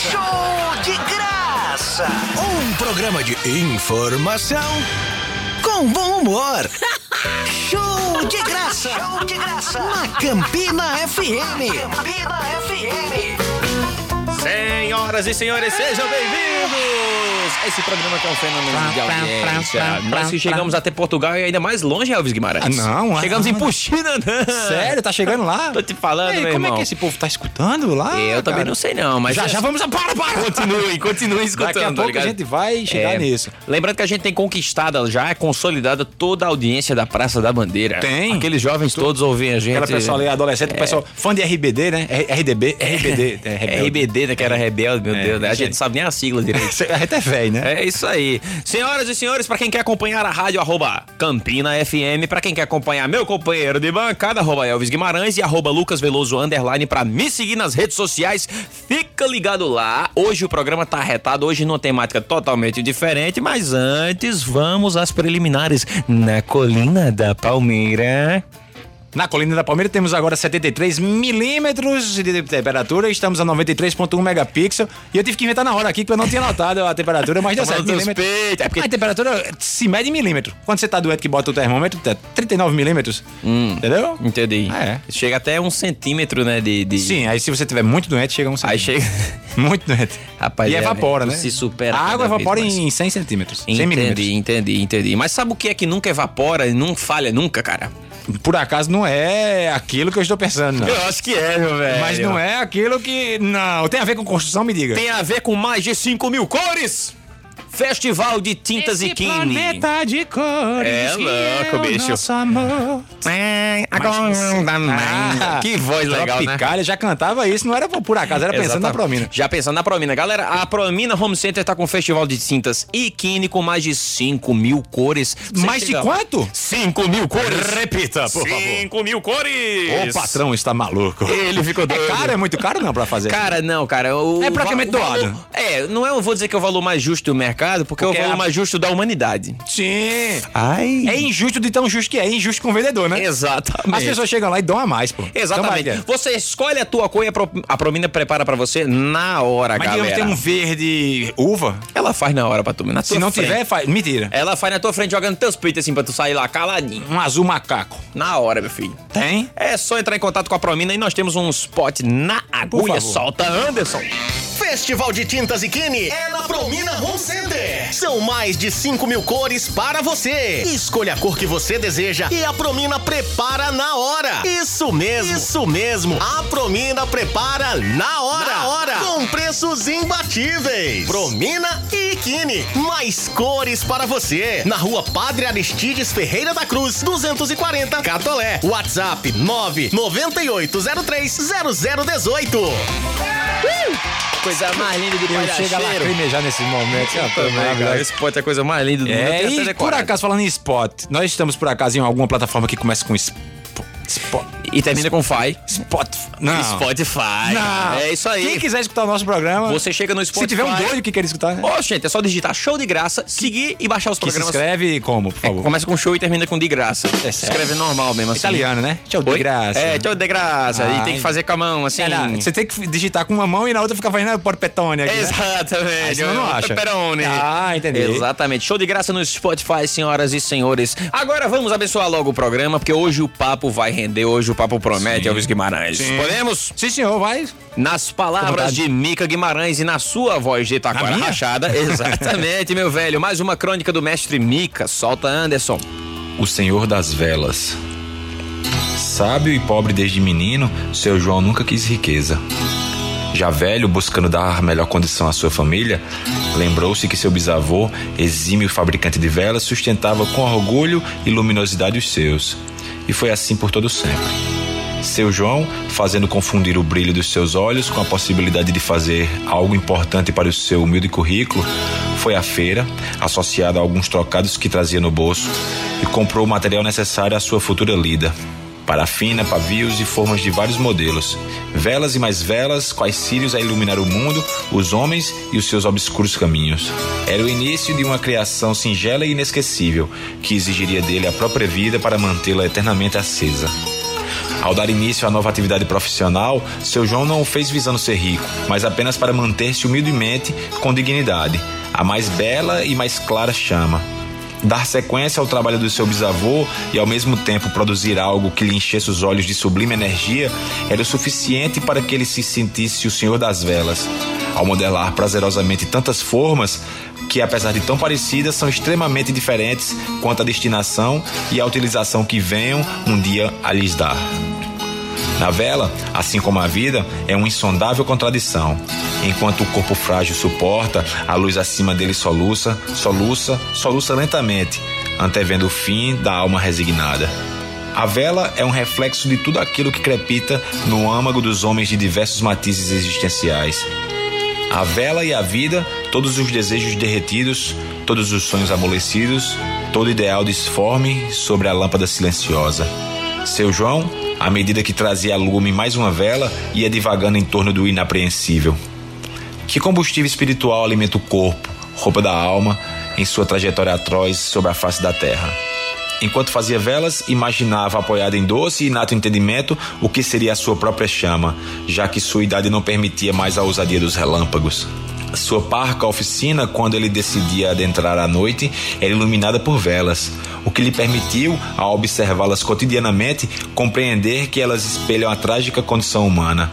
Show de graça! Um programa de informação com bom humor. Show de graça! Show de graça! Na Campina FM! Campina FM! Senhoras e senhores, sejam bem-vindos! Esse programa que é um fenômeno de audiência. Nós que chegamos até Portugal e ainda mais longe, Elvis Guimarães. Ah, não, Chegamos ah, em Puxina, não. Sério, tá chegando lá? Tô te falando, Ei, meu como irmão. é que esse povo tá escutando lá? Eu também cara? não sei não, mas... Já, já vamos a... Para, para! Continuem, continuem escutando, Daqui a tá pouco ligado? a gente vai chegar É. nisso. Lembrando que a gente tem conquistado já, é consolidada toda a audiência da Praça da Bandeira. Tem. Aqueles jovens todos ouvem a gente. Aquela pessoa ali, adolescente, o pessoal fã de RBD, né? RDB, RBD. É, rebelde. RBD, né? Que era rebelde, meu É, Deus. né? A gente não sabe nem a sigla direito. A gente é velho, né? É isso aí. Senhoras e senhores, pra quem quer acompanhar a rádio, arroba Campina FM. Pra quem quer acompanhar meu companheiro de bancada, arroba Elvis Guimarães e arroba Lucas Veloso Underline pra me seguir nas redes sociais. Fica ligado lá. Hoje o programa tá arretado, hoje numa temática totalmente diferente, mas antes vamos às preliminares na Colina da Palmeira. Na colina da Palmeira temos agora 73 milímetros de temperatura, estamos a 93.1 megapixel. E eu tive que inventar na hora aqui, que eu não tinha notado a temperatura, mas deu Tomando 7 teus milímetros. é porque- A temperatura se mede em milímetro. Quando você tá doente que bota o termômetro, tá 39 milímetros. Entendeu? Entendi. É. Chega até um centímetro, né? De, de... Sim, aí se você tiver muito doente, chega a um Aí centímetro. chega. Muito doente. Rapaz, e é, evapora, né? Se supera A água evapora mais. em 100 centímetros. 100 milímetros. Entendi, entendi, entendi. Mas sabe o que é que nunca evapora e não falha nunca, cara? Por acaso não é aquilo que eu estou pensando, não. Eu acho que é, meu velho. Mas não é aquilo que. Não. Tem a ver com construção, me diga. Tem a ver com mais de 5 mil cores. Festival de Tintas e Kine. planeta de cores. É que louco, o bicho. Nosso amor. Ah, que voz legal, né? Tropicália já cantava isso, não era por acaso, era pensando na. Promina. Já pensando na Promina. Galera, a Promina Home Center tá com um festival de tintas e Kine com mais de 5 mil cores. Você Mais de chega- quanto? 5 mil cores. Repita, por favor. 5 mil cores. O patrão está maluco. Ele ficou doido. É caro, é muito caro não pra fazer. Cara, não, cara. O, É praticamente o o doado. valor- É, não é, eu vou dizer que é o valor mais justo do mercado, porque, Porque é o valor a- mais justo da humanidade. Sim. Ai. É injusto de tão justo que é, é injusto com o vendedor, né? Exatamente. As pessoas chegam lá e dão a mais, pô. Exatamente. Então, Você escolhe a tua cor e a, Pro, a Promina prepara pra você na hora, Mas galera. digamos tem um verde uva. Ela faz na hora pra tu, na Se tua não frente. tiver, faz. Mentira. Ela faz na tua frente jogando teus peitos assim pra tu sair lá caladinho. Um azul macaco. Na hora, meu filho. Tem? É só entrar em contato com a Promina e nós temos um spot na agulha. Solta, Anderson. Festival de Tintas e Kine é na Promina Home Center. São mais de 5 mil cores para você. Escolha a cor que você deseja e a Promina prepara na hora. Isso mesmo, isso mesmo. A Promina prepara na hora. Na hora. Com preços imbatíveis. Promina e Kine. Mais cores para você. Na rua Padre Aristides Ferreira da Cruz, 240 Catolé. WhatsApp 99803 0018. Coisa mais linda de Eu chego a palhacheiro. lacrimejar nesses momentos. Também, cara. spot é a coisa mais linda do mundo. É, até e por acaso, falando em spot, nós estamos por acaso em alguma plataforma que começa com sp- spot. E termina com Fi. Spot. Não. Spotify. Não. É isso aí. Quem quiser escutar o nosso programa. Você chega no Se Spotify. tiver um doido que queira escutar, né? Ô, gente, é só digitar show de graça, seguir e baixar os que se programas. inscreve como, por É, favor? começa com show e termina com de graça. É Se sério? escreve normal mesmo assim. Italiano, né? Tchau de graça. É, tchau de graça. Ah, e tem que fazer com a mão, assim. É, não, Você tem que digitar com uma mão e na outra ficar fazendo porpetone aqui, né? Exatamente. Aí senão não acha. Pepperoni. Ah, entendi. Exatamente. Show de graça no Spotify, senhoras e senhores. Agora vamos abençoar logo o programa, porque hoje o papo vai render, hoje o papo promete, Elvis Guimarães. Sim. Podemos? Sim, senhor, vai. Nas palavras de Mica Guimarães e na sua voz de Taquara minha? Rachada. Exatamente, meu velho. Mais uma crônica do mestre Mica. Solta, Anderson. o Senhor das Velas. Sábio e pobre desde menino, seu João nunca quis riqueza. Já velho, buscando dar melhor condição à sua família, lembrou-se que seu bisavô, exímio fabricante de velas, sustentava com orgulho e luminosidade os seus. E foi assim por todo sempre. Seu João, fazendo confundir o brilho dos seus olhos com a possibilidade de fazer algo importante para o seu humilde currículo, foi à feira, associado a alguns trocados que trazia no bolso, e comprou o material necessário à sua futura lida. Parafina, pavios e formas de vários modelos. Velas e mais velas, quais cílios a iluminar o mundo, os homens e os seus obscuros caminhos. Era o início de uma criação singela e inesquecível, que exigiria dele a própria vida para mantê-la eternamente acesa. Ao dar início à nova atividade profissional, seu João não o fez visando ser rico, mas apenas para manter-se humildemente com dignidade, a mais bela e mais clara chama. Dar sequência ao trabalho do seu bisavô e ao mesmo tempo produzir algo que lhe enchesse os olhos de sublime energia era o suficiente para que ele se sentisse o senhor das velas. Ao modelar prazerosamente tantas formas, que apesar de tão parecidas, são extremamente diferentes quanto à destinação e à utilização que venham um dia a lhes dar. Na vela, assim como a vida, é uma insondável contradição. Enquanto o corpo frágil suporta, a luz acima dele soluça, soluça, soluça lentamente, antevendo o fim da alma resignada. A vela é um reflexo de tudo aquilo que crepita no âmago dos homens de diversos matizes existenciais. A vela e a vida, todos os desejos derretidos, todos os sonhos amolecidos, todo ideal disforme sobre a lâmpada silenciosa. Seu João, à medida que trazia a lume mais uma vela, ia divagando em torno do inapreensível. Que combustível espiritual alimenta o corpo, roupa da alma, em sua trajetória atroz sobre a face da terra? Enquanto fazia velas, imaginava, apoiado em doce e inato entendimento, o que seria a sua própria chama, já que sua idade não permitia mais a ousadia dos relâmpagos. Sua parca oficina, quando ele decidia adentrar à noite, era iluminada por velas, o que lhe permitiu, ao observá-las cotidianamente, compreender que elas espelham a trágica condição humana.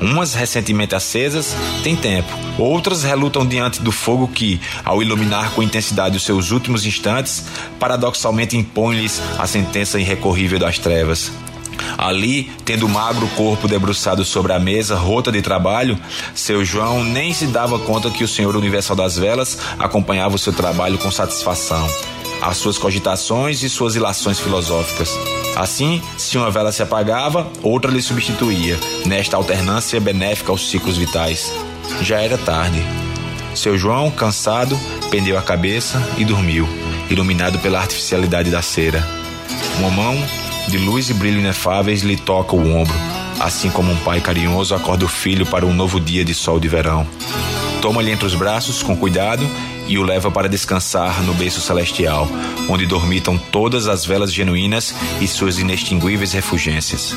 Umas recentemente acesas têm tempo, outras relutam diante do fogo que, ao iluminar com intensidade os seus últimos instantes, paradoxalmente impõe-lhes a sentença irrecorrível das trevas. Ali, tendo o magro corpo debruçado sobre a mesa rota de trabalho, seu João nem se dava conta que o Senhor Universal das Velas acompanhava o seu trabalho com satisfação, as suas cogitações e suas ilações filosóficas. Assim, se uma vela se apagava, outra lhe substituía, nesta alternância benéfica aos ciclos vitais. Já era tarde. Seu João, cansado, pendeu a cabeça e dormiu, iluminado pela artificialidade da cera. Uma mão de luz e brilho inefáveis lhe toca o ombro, assim como um pai carinhoso acorda o filho para um novo dia de sol de verão. Toma-lhe entre os braços com cuidado e o leva para descansar no berço celestial, onde dormitam todas as velas genuínas e suas inextinguíveis refugências.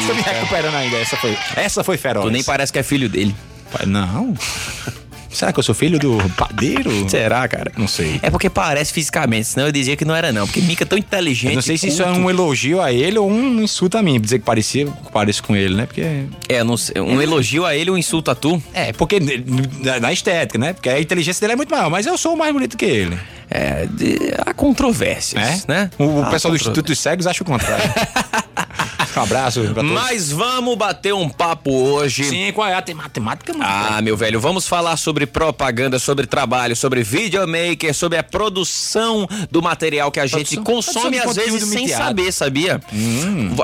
Estou me recuperando ainda. Essa foi, essa foi feroz. Tu nem parece que é filho dele. Não. Será que eu sou filho do padeiro? Será, cara? Não sei. É porque parece fisicamente, senão eu dizia que não era, não. Porque Mica é tão inteligente. Eu não sei se isso é um elogio a ele ou um insulto a mim. Dizer que parecia, pareço com ele, né? Porque. É, não sei, um elogio a ele ou um insulto a tu? É, porque na, estética, né? Porque a inteligência dele é muito maior, mas eu sou mais bonito que ele. É, de, há controvérsias, É? né? O, o pessoal do Instituto dos Cegos acha o contrário. um abraço pra todos. Mas vamos bater um papo hoje. Sim, qual é a tem- matemática? mano? Ah, meu velho, vamos falar sobre propaganda, sobre trabalho, sobre videomaker, sobre a produção do material que a gente Produção- consome produção às vezes sem saber, sabia?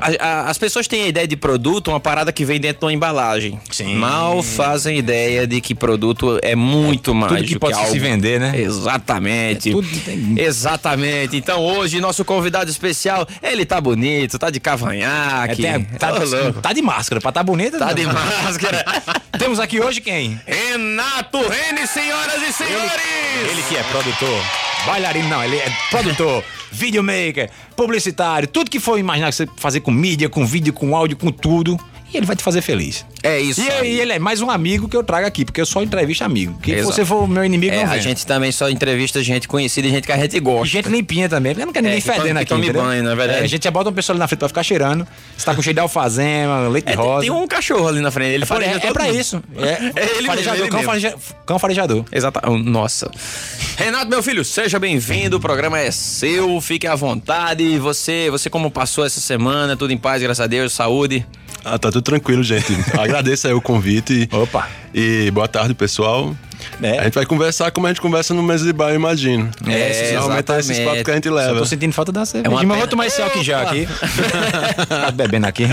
A- a- as pessoas têm a ideia de produto, uma parada que vem dentro de uma embalagem. Sim. Mal fazem ideia de que produto é muito mais que do pode se algo. vender, né? Exatamente. É tudo tem- Exatamente. Então hoje nosso convidado especial, ele tá bonito, tá de É, cavanhaque. tem- tá, Ô, louco. tá de máscara, pra tá bonita. Tá não. de máscara. Temos aqui hoje quem? Renato Rene, senhoras e senhores! Ele que é produtor, bailarino, não, ele é produtor, videomaker, publicitário, tudo que for imaginar que você fazer com mídia, com vídeo, com áudio, com tudo. E ele vai te fazer feliz. É isso. E, aí. e ele é mais um amigo que eu trago aqui, porque eu só entrevisto amigo. Que se você for meu inimigo, É, não a vem. gente também só entrevista gente conhecida e gente que a gente E gosta. gente limpinha também, porque não quer ninguém que toma- fedendo que aqui. tome entendeu? banho, não é verdade? a gente já bota uma pessoa ali na frente pra ficar cheirando. Você tá com cheiro de alfazema, leite É, tem, rosa. tem um cachorro ali na frente, ele É, fareja é, todo pra mundo. isso. É, É ele farejador, mesmo, cão, fareja, cão farejador. Oh, Nossa. Renato, meu filho, seja bem-vindo. O programa é seu. Fique à vontade. Você, você como passou essa semana? Tudo em paz, graças a Deus, saúde. Ah, tá tudo tranquilo, gente. Agradeço aí o convite. Opa. E boa tarde, pessoal. É. A gente vai conversar como a gente conversa no mesa de bar, eu imagino. É, é esses exatamente. papos que a gente Só leva. tô sentindo falta da cerveja. É uma mas pena. vou tomar esse álcool Opa. aqui. Ficar bebendo aqui.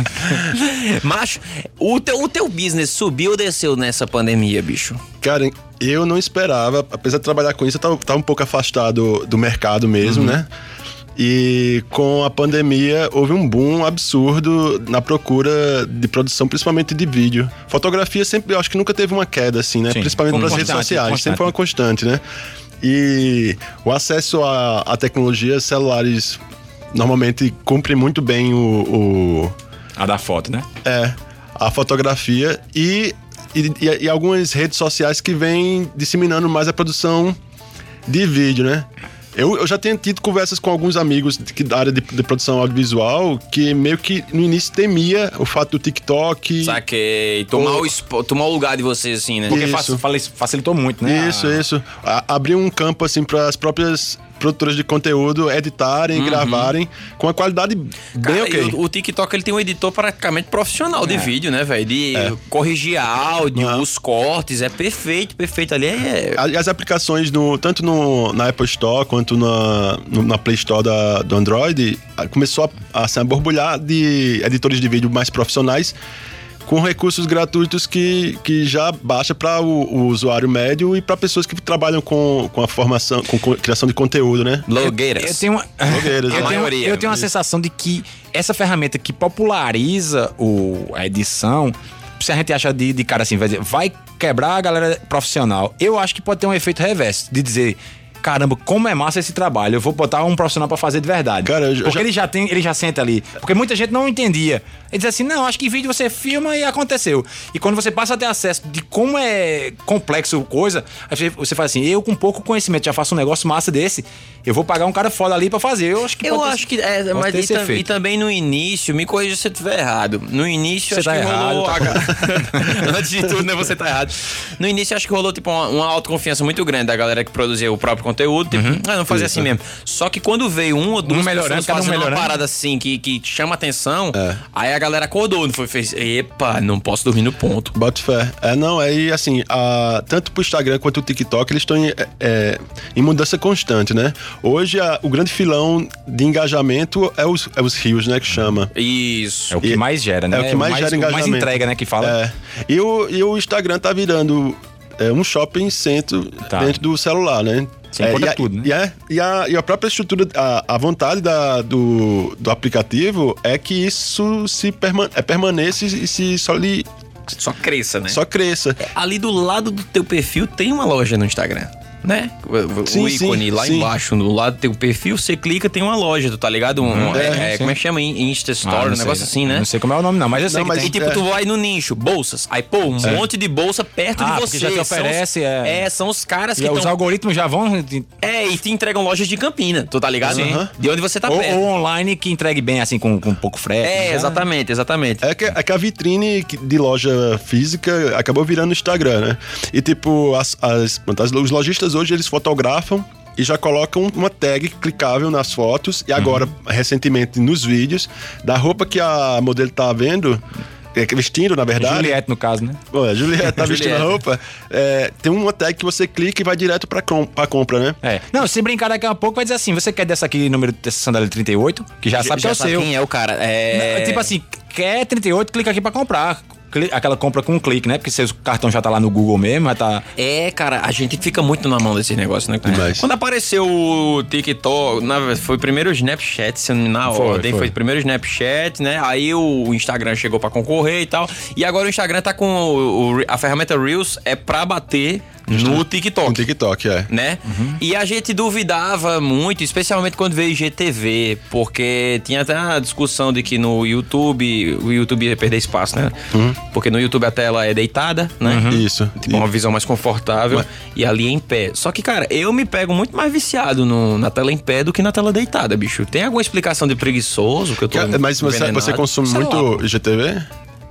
Macho, o teu, o teu business subiu ou desceu nessa pandemia, bicho? Cara, eu não esperava, apesar de trabalhar com isso, eu tava, tava um pouco afastado do mercado mesmo, Uhum. né? E com a pandemia houve um boom absurdo na procura de produção, principalmente de vídeo. Fotografia sempre, eu acho que nunca teve uma queda assim, né? Sim, principalmente nas redes sociais, constante. sempre foi uma constante, né? E o acesso a, a tecnologias celulares normalmente cumpre muito bem o, o- A da foto, né? é, a fotografia e, e, e- e algumas redes sociais que vêm disseminando mais a produção de vídeo, né? Eu, eu já tenho tido conversas com alguns amigos que, da área de, de produção audiovisual que meio que no início temia o fato do TikTok. Saquei. Tomar O- o, tomar o lugar de vocês, assim, né? Porque Isso. facilitou muito, né? Isso, isso. A- abrir um campo assim para as próprias produtoras de conteúdo editarem, gravarem com a qualidade bem Cara, ok. o, o TikTok ele tem um editor praticamente profissional de vídeo, né, velho? De corrigir áudio, os cortes, é perfeito, perfeito. Ali é. E as aplicações, no, tanto no, na Apple Store quanto na, no- na Play Store da, do Android, começou a, assim, a borbulhar de editores de vídeo mais profissionais com recursos gratuitos que, que já baixa para o, o usuário médio e para pessoas que trabalham com, com a formação, com, co- criação de conteúdo, né? Blogueiras. Eu tenho uma, Blogueiras, eu a tenho, maioria. eu tenho uma sensação de que essa ferramenta que populariza o, a edição, se a gente acha de, de cara assim, vai dizer, vai quebrar a galera profissional. Eu acho que pode ter um efeito reverso, de dizer. Caramba, como é massa esse trabalho. Eu vou botar um profissional pra fazer de verdade. Cara, eu já- Porque ele já tem, ele já senta ali. Porque muita gente não entendia. Ele diz assim: não, acho que vídeo você filma e aconteceu. E quando você passa a ter acesso de como é complexo coisa, você faz assim: eu com pouco conhecimento já faço um negócio massa desse, eu vou pagar um cara foda ali pra fazer. Eu acho que Eu pode ter- acho que é, mas ter e, tam- e também no início, me corrija se eu estiver errado. No início, Você acho tá que errado, rolou. tá Antes de tudo, né? Você tá errado. No início, acho que rolou, tipo, uma, uma autoconfiança muito grande da galera que produzia o próprio conteúdo. Tipo, ah, não fazia assim mesmo. Só que quando veio um ou duas melhorando, pessoas cada um fazendo uma parada assim que, que chama atenção, aí a galera acordou, não foi? Fez, epa, não posso dormir no ponto. Boto fé. É, não, aí assim, a, tanto pro Instagram quanto o TikTok, eles estão em, é, é, em mudança constante, né? Hoje, a- o grande filão de engajamento é os, é os rios, né, que chama. Isso. É o que E- mais gera, né? É o que mais, gera o engajamento. mais entrega, né? Que fala. É. E o, e o Instagram tá virando é, um shopping centro Tá. dentro do celular, né? Você é, e a, tudo, né? E, é, e, a, e a própria estrutura, a, a vontade da, do, do aplicativo é que isso se perma, é, permaneça e se soli, Só cresça, né? só cresça. Ali do lado do teu perfil tem uma loja no Instagram. Né? O, o Sim, ícone sim, lá sim. embaixo, no lado do teu perfil, você clica, tem uma loja, tu tá ligado? Um, é, É, é, como é que chama? In- Insta Ah, Store, não um sei. negócio assim, né? Não sei como é o nome, não, mas eu sei Não, que mas tem. E tipo, É. tu vai no nicho, bolsas. Aí, pô, um monte de bolsa perto Ah, de você. já te São oferece, os, é. é. são os caras que E os estão. algoritmos já vão. É, e te entregam lojas de Campina, tu tá ligado? Sim. De onde você tá ou, perto. ou online que entregue bem, assim, com, com pouco frete. É, Já- exatamente, exatamente. É que, é que a vitrine que- de loja física acabou virando Instagram, né? E tipo, as, as, as- os lojistas hoje eles fotografam e já colocam uma tag clicável nas fotos e agora, recentemente, nos vídeos, da roupa que a modelo tá vendo, é, vestindo, na verdade. Juliette, no caso, né? Pô, a Juliette tá vestindo a roupa. é, tem uma tag que você clica e vai direto pra, com, pra compra, né? É. Não, se brincar daqui a pouco, vai dizer assim: você quer dessa aqui, número dessa sandália 38, que já, sabe que é o seu. quem é o cara. É... Tipo assim, quer 38, clica aqui pra comprar. Aquela compra com um clique, né? Porque seu cartão já tá lá no Google mesmo, já tá. É, cara, a gente fica muito na mão desse negócio, né? Demais. Quando apareceu o TikTok, na- foi primeiro o Snapchat, se não me na Foi, ordem, foi. foi primeiro o Snapchat, né? Aí o Instagram chegou pra concorrer e tal. E agora o Instagram tá com o- o- a ferramenta Reels é pra bater no TikTok. No TikTok, é. Né? E a gente duvidava muito, especialmente quando veio IGTV, porque tinha até a discussão de que no YouTube o YouTube ia perder espaço, né? Porque no YouTube a tela é deitada, né? Isso. Tipo, uma visão mais confortável e ali em pé. Só que, cara, eu me pego muito mais viciado no- na tela em pé do que na tela deitada, bicho. Tem alguma explicação de preguiçoso que eu tô Que- Mas você, você consome Sei lá, muito IGTV?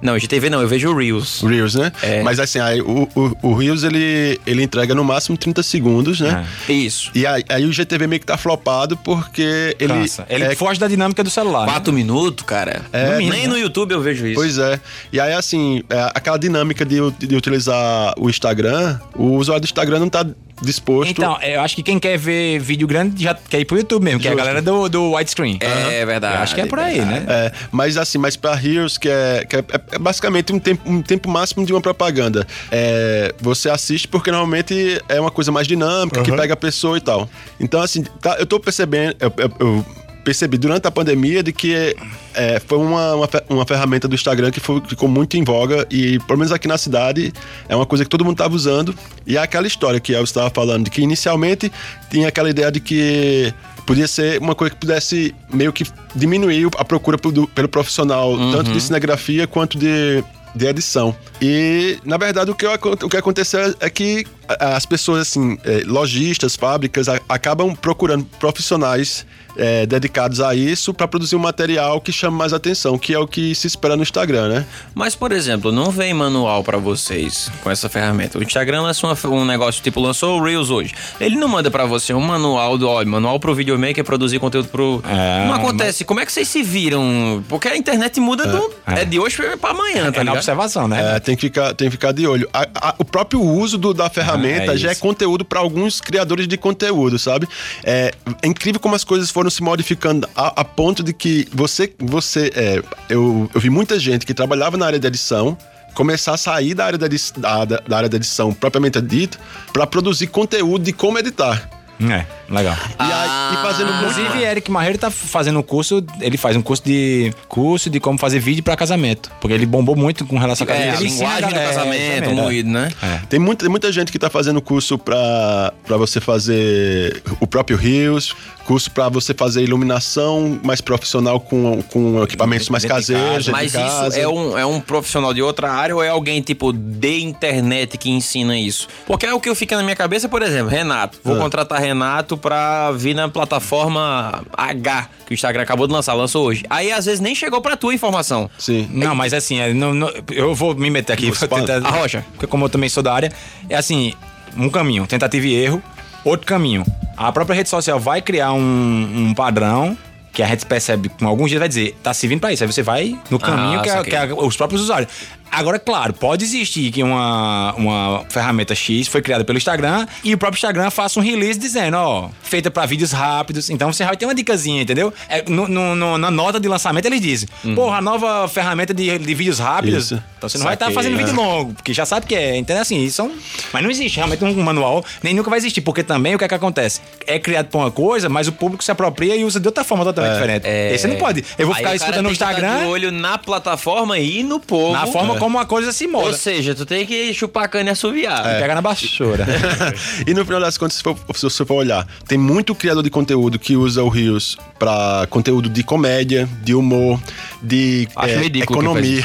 Não, GTV não, eu vejo o Reels. Reels, né? É. Mas assim, aí, o, o, o Reels ele, ele entrega no máximo 30 segundos, né? Isso. E aí, aí o GTV meio que tá flopado porque ele. Cansa. Ele é- foge da dinâmica do celular. né? Quatro minutos, cara. É, Nem né? no YouTube eu vejo isso. Pois é. E aí, assim, é, aquela dinâmica de, de utilizar o Instagram, o usuário do Instagram não tá disposto. Então, eu acho que quem quer ver vídeo grande já quer ir pro YouTube mesmo, que é a Justo. galera do, do widescreen. É verdade. Eu acho que é por aí, né? É, mas assim, mas pra Reels, que é, que é, é basicamente um tempo, um tempo máximo de uma propaganda. É, você assiste porque normalmente é uma coisa mais dinâmica, que pega a pessoa e tal. Então, assim, tá, eu tô percebendo. eu- eu- eu percebi durante a pandemia de que é, foi uma, uma, uma ferramenta do Instagram que foi- ficou muito em voga e, pelo menos aqui na cidade, é uma coisa que todo mundo estava usando. E é aquela história que eu estava falando, de que inicialmente tinha aquela ideia de que podia ser uma coisa que pudesse meio que diminuir a procura pelo, pelo profissional, tanto de cinegrafia quanto de, de edição. E, na verdade, o que, o que aconteceu é que a- as pessoas, assim, eh, lojistas, fábricas, acabam procurando profissionais eh, dedicados a isso para produzir um material que chame mais atenção, que é o que se espera no Instagram, né? Mas, por exemplo, não vem manual pra vocês com essa ferramenta. O Instagram lançou uma- um negócio tipo, lançou o Reels hoje. Ele não manda pra você um manual do, olha, manual pro videomaker produzir conteúdo pro. É, não acontece. Como é que vocês se viram? Porque a internet muda do. É, de hoje pra amanhã, tá É na ligado? observação, né? É, tem, que ficar, tem que ficar de olho. A- a- o próprio uso do- da ferramenta é já é conteúdo para alguns criadores de conteúdo, sabe? É, é incrível como as coisas foram se modificando a, a ponto de que você. você é, eu, eu vi muita gente que trabalhava na área de edição começar a sair da área da, edi- da, da- área da edição propriamente dita para produzir conteúdo de como editar. É, legal. E, aí, e fazendo. Inclusive, Eric Marreiro tá fazendo um curso, ele faz um curso de curso de como fazer vídeo pra casamento. Porque ele bombou muito com relação a É, a casamento. Ele ensina linguagem do é, casamento, é. moído, né? Tem muita, tem muita gente que tá fazendo curso pra você fazer o próprio Rios, curso pra você fazer iluminação mais profissional com, com equipamentos mais caseiros. Mas de casa. isso é um, é um profissional de outra área ou é alguém, tipo, de internet que ensina isso? Porque é o que eu fica na minha cabeça, por exemplo, Renato. Vou Ah. contratar Renato pra vir na plataforma H, que o Instagram acabou de lançar, lançou hoje. Aí, às vezes, nem chegou pra tua informação. Sim. Não, mas assim, é, não- não- eu vou me meter aqui. Tentar- Arrocha. Porque como eu também sou da área, é assim, um caminho, tentativa e erro, outro caminho. A própria rede social vai criar um, um padrão que a gente percebe com alguns dias vai dizer, tá servindo pra isso. Aí você vai no caminho que, é, que é os próprios usuários. Agora, claro, pode existir que uma, uma ferramenta X foi criada pelo Instagram e o próprio Instagram faça um release dizendo, ó, feita pra vídeos rápidos. Então você vai ter uma dicasinha, entendeu? É, no- no- na nota de lançamento eles dizem, porra, a nova ferramenta de, de vídeos rápidos. Isso. Então você não vai estar Saquei, fazendo é. vídeo longo, porque já sabe que é. Então, assim, isso é um... Mas não existe realmente um manual, nem nunca vai existir, porque também o que é que acontece? É criado pra uma coisa, mas o público se apropria e usa de outra forma totalmente diferente. Esse não pode. Eu vou Aí ficar escutando no Instagram, de olho na plataforma e no povo. na forma como a coisa se molda. Ou seja, tu tem que chupar a cana e assoviar. Pega na baixura. e no final das contas, se, for- se você for olhar, tem muito criador de conteúdo que usa o Rios pra conteúdo de comédia, de humor, de quem economia.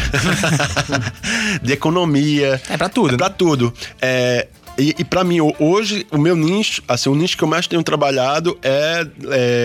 de economia. É pra tudo, É né? pra tudo. É, e, e para mim, ho- hoje, o meu nicho, assim, o nicho que eu mais tenho trabalhado é,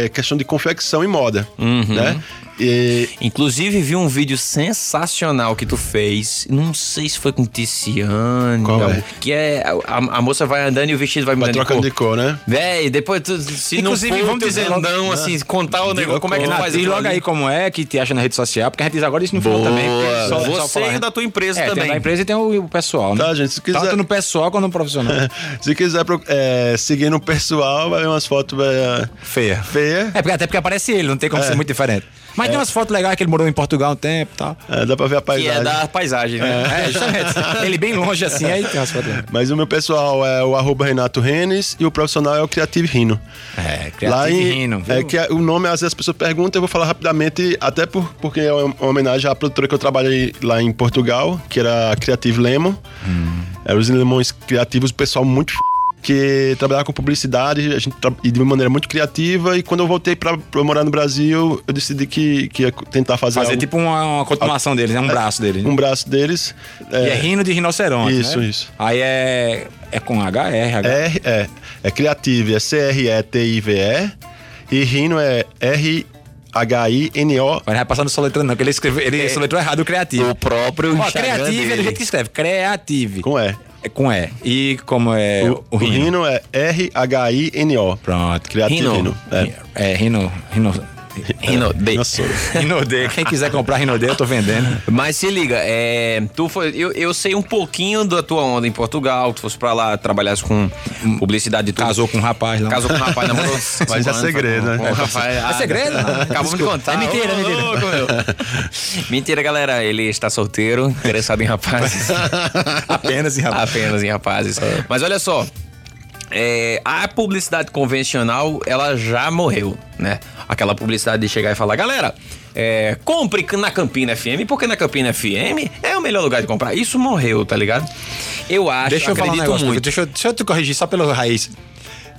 é questão de confecção e moda, Uhum. né? E, Inclusive, vi um vídeo sensacional que tu fez. Não sei se foi com Ticiane. Qual não, é? Que é. A, a moça vai andando e o vestido vai vai mudando trocando de de cor. né? Véi, depois tu, se Inclusive, não for vamos dizer logo- grandão, assim, contar o negócio, como é que tu Renato, faz aquilo logo ali? aí como é que te acha na rede social, porque a gente diz agora isso no final Boa. também. porque só- só Você falar- e da tua empresa é, também. Tem da empresa e tem o, o pessoal, né? Tá, gente, se quiser- Tanto no pessoal quanto no profissional. Se quiser é, seguir no pessoal, vai ver umas fotos é, Feia. feias. É, porque, até porque aparece ele, não tem como ser muito diferente. Mas tem umas fotos legais que ele morou em Portugal um tempo e tal. É, dá pra ver a Que paisagem. é da paisagem, né? É, justamente. ele bem longe assim, aí tem umas fotos legais. Mas o meu pessoal é o arroba Renato Renes e o profissional é o Creative Rino. É, Lá Creative em, Rino, viu? É que o nome, às vezes as pessoas perguntam, eu vou falar rapidamente, até por, porque é uma homenagem à produtora que eu trabalhei lá em Portugal, que era a Creative Lemon. Hum. Eram os limões criativos, o pessoal muito f... que trabalhava com publicidade a gente e de uma maneira muito criativa. E quando eu voltei pra, pra morar no Brasil, eu decidi que, que ia tentar fazer, Fazer algo- tipo uma, uma continuação deles, né? Um braço deles. né? um braço deles. E é rino de rinoceronte, Isso, né? isso. Aí é... É com H, R, H. R, é, é Creative, é C-R-E-T-I-V-E. E Rino é R-H-I-N-O. Mas não vai passar no soletrando, não, porque ele, escreveu, ele soletrou errado o Creative. O próprio Ó, Creative é do jeito que escreve. Creative. Com E. É com E. E como é O, o, o rino? É R-H-I-N-O. Pronto. Creative Rhino. É. É, Rino... Rino... Rino Day. Nossa. Rinode. Quem quiser comprar Rinode, eu tô vendendo. Mas se liga, é, tu foi, eu, eu sei um pouquinho da tua onda em Portugal, tu fosse pra lá, trabalhasse com publicidade e tudo. Casou com um rapaz lá. Casou com um rapaz, namorou. Mas é segredo, né? É segredo? Acabamos de contar. É mentira, é mentira. louco, meu. mentira, galera. Ele está solteiro, interessado em rapazes. Apenas em rapaz. Apenas em rapazes. Mas olha só. É, a publicidade convencional, ela já morreu, né? Aquela publicidade de chegar e falar, galera, é, compre na Campina FM, porque na Campina FM é o melhor lugar de comprar. Isso morreu, tá ligado? Eu acho, Deixa eu falar um negócio. muito. Deixa eu, deixa eu te corrigir só pelo raiz.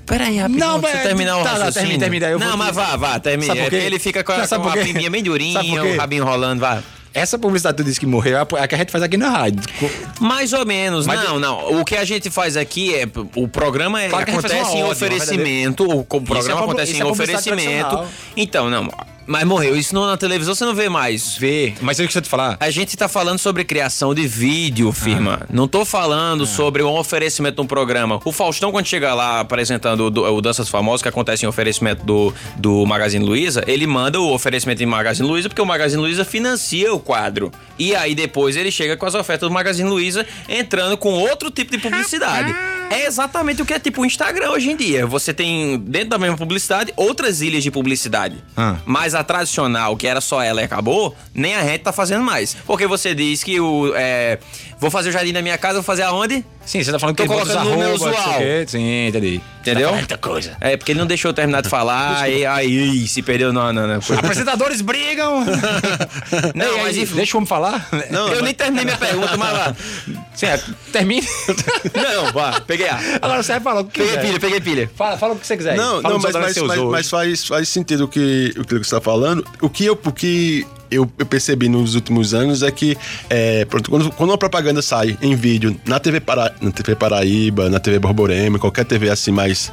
Peraí, rapidinho, Não, deixa eu mas- terminar o tá, tá, raciocínio. termina, termina, eu Não, mas vá, vá, termina. Sabe por quê? porque ele fica com a, com a pimbinha bem durinha, o rabinho rolando, vá. Essa publicidade tu disse que morreu é a- é a que a gente faz aqui na rádio. Mais ou menos. Mas- não, não. O que a gente faz aqui é. O programa é, acontece em ódio, oferecimento. O, o programa é acontece em é oferecimento. Então, não. Mas morreu. Isso não, na televisão você não vê mais. Vê. Mas eu que eu te falar. A gente tá falando sobre criação de vídeo, firma. Ah. Não tô falando sobre um oferecimento de um programa. O Faustão, quando chega lá apresentando o, o Danças Famosas, que acontece em oferecimento do, do Magazine Luiza, ele manda o oferecimento em Magazine Luiza, porque o Magazine Luiza financia o quadro. E aí depois ele chega com as ofertas do Magazine Luiza, entrando com outro tipo de publicidade. É exatamente o que é tipo o Instagram hoje em dia. Você tem, dentro da mesma publicidade, outras ilhas de publicidade. Ah. Mas a tradicional, que era só ela e acabou, nem a gente tá fazendo mais. Porque você diz que o. é, vou fazer o jardim da minha casa, vou fazer aonde? Sim, você tá falando que ele bota os colocando número arroba, não sei o usual. Sim, entendi. Entendeu? Tá muita coisa. É, porque ele não deixou eu terminar de falar, e aí se perdeu na. na, na- Apresentadores brigam. Não, Ei, mas aí, enfim. deixa eu me falar. Não, eu mas- nem terminei minha pergunta, mas lá. Sim, é, termine. Não, vá, peguei a. Agora você vai falar o que Peguei quiser. pilha, peguei pilha. Fala, fala o que você quiser. Não, Fala não mas, mas, mas, mas faz, faz sentido o que, o que você está falando. O que eu, o que eu, eu percebi nos últimos anos é que é, pronto, quando, quando uma propaganda sai em vídeo na TV, Para, na TV Paraíba, na TV Borborema, qualquer TV assim mais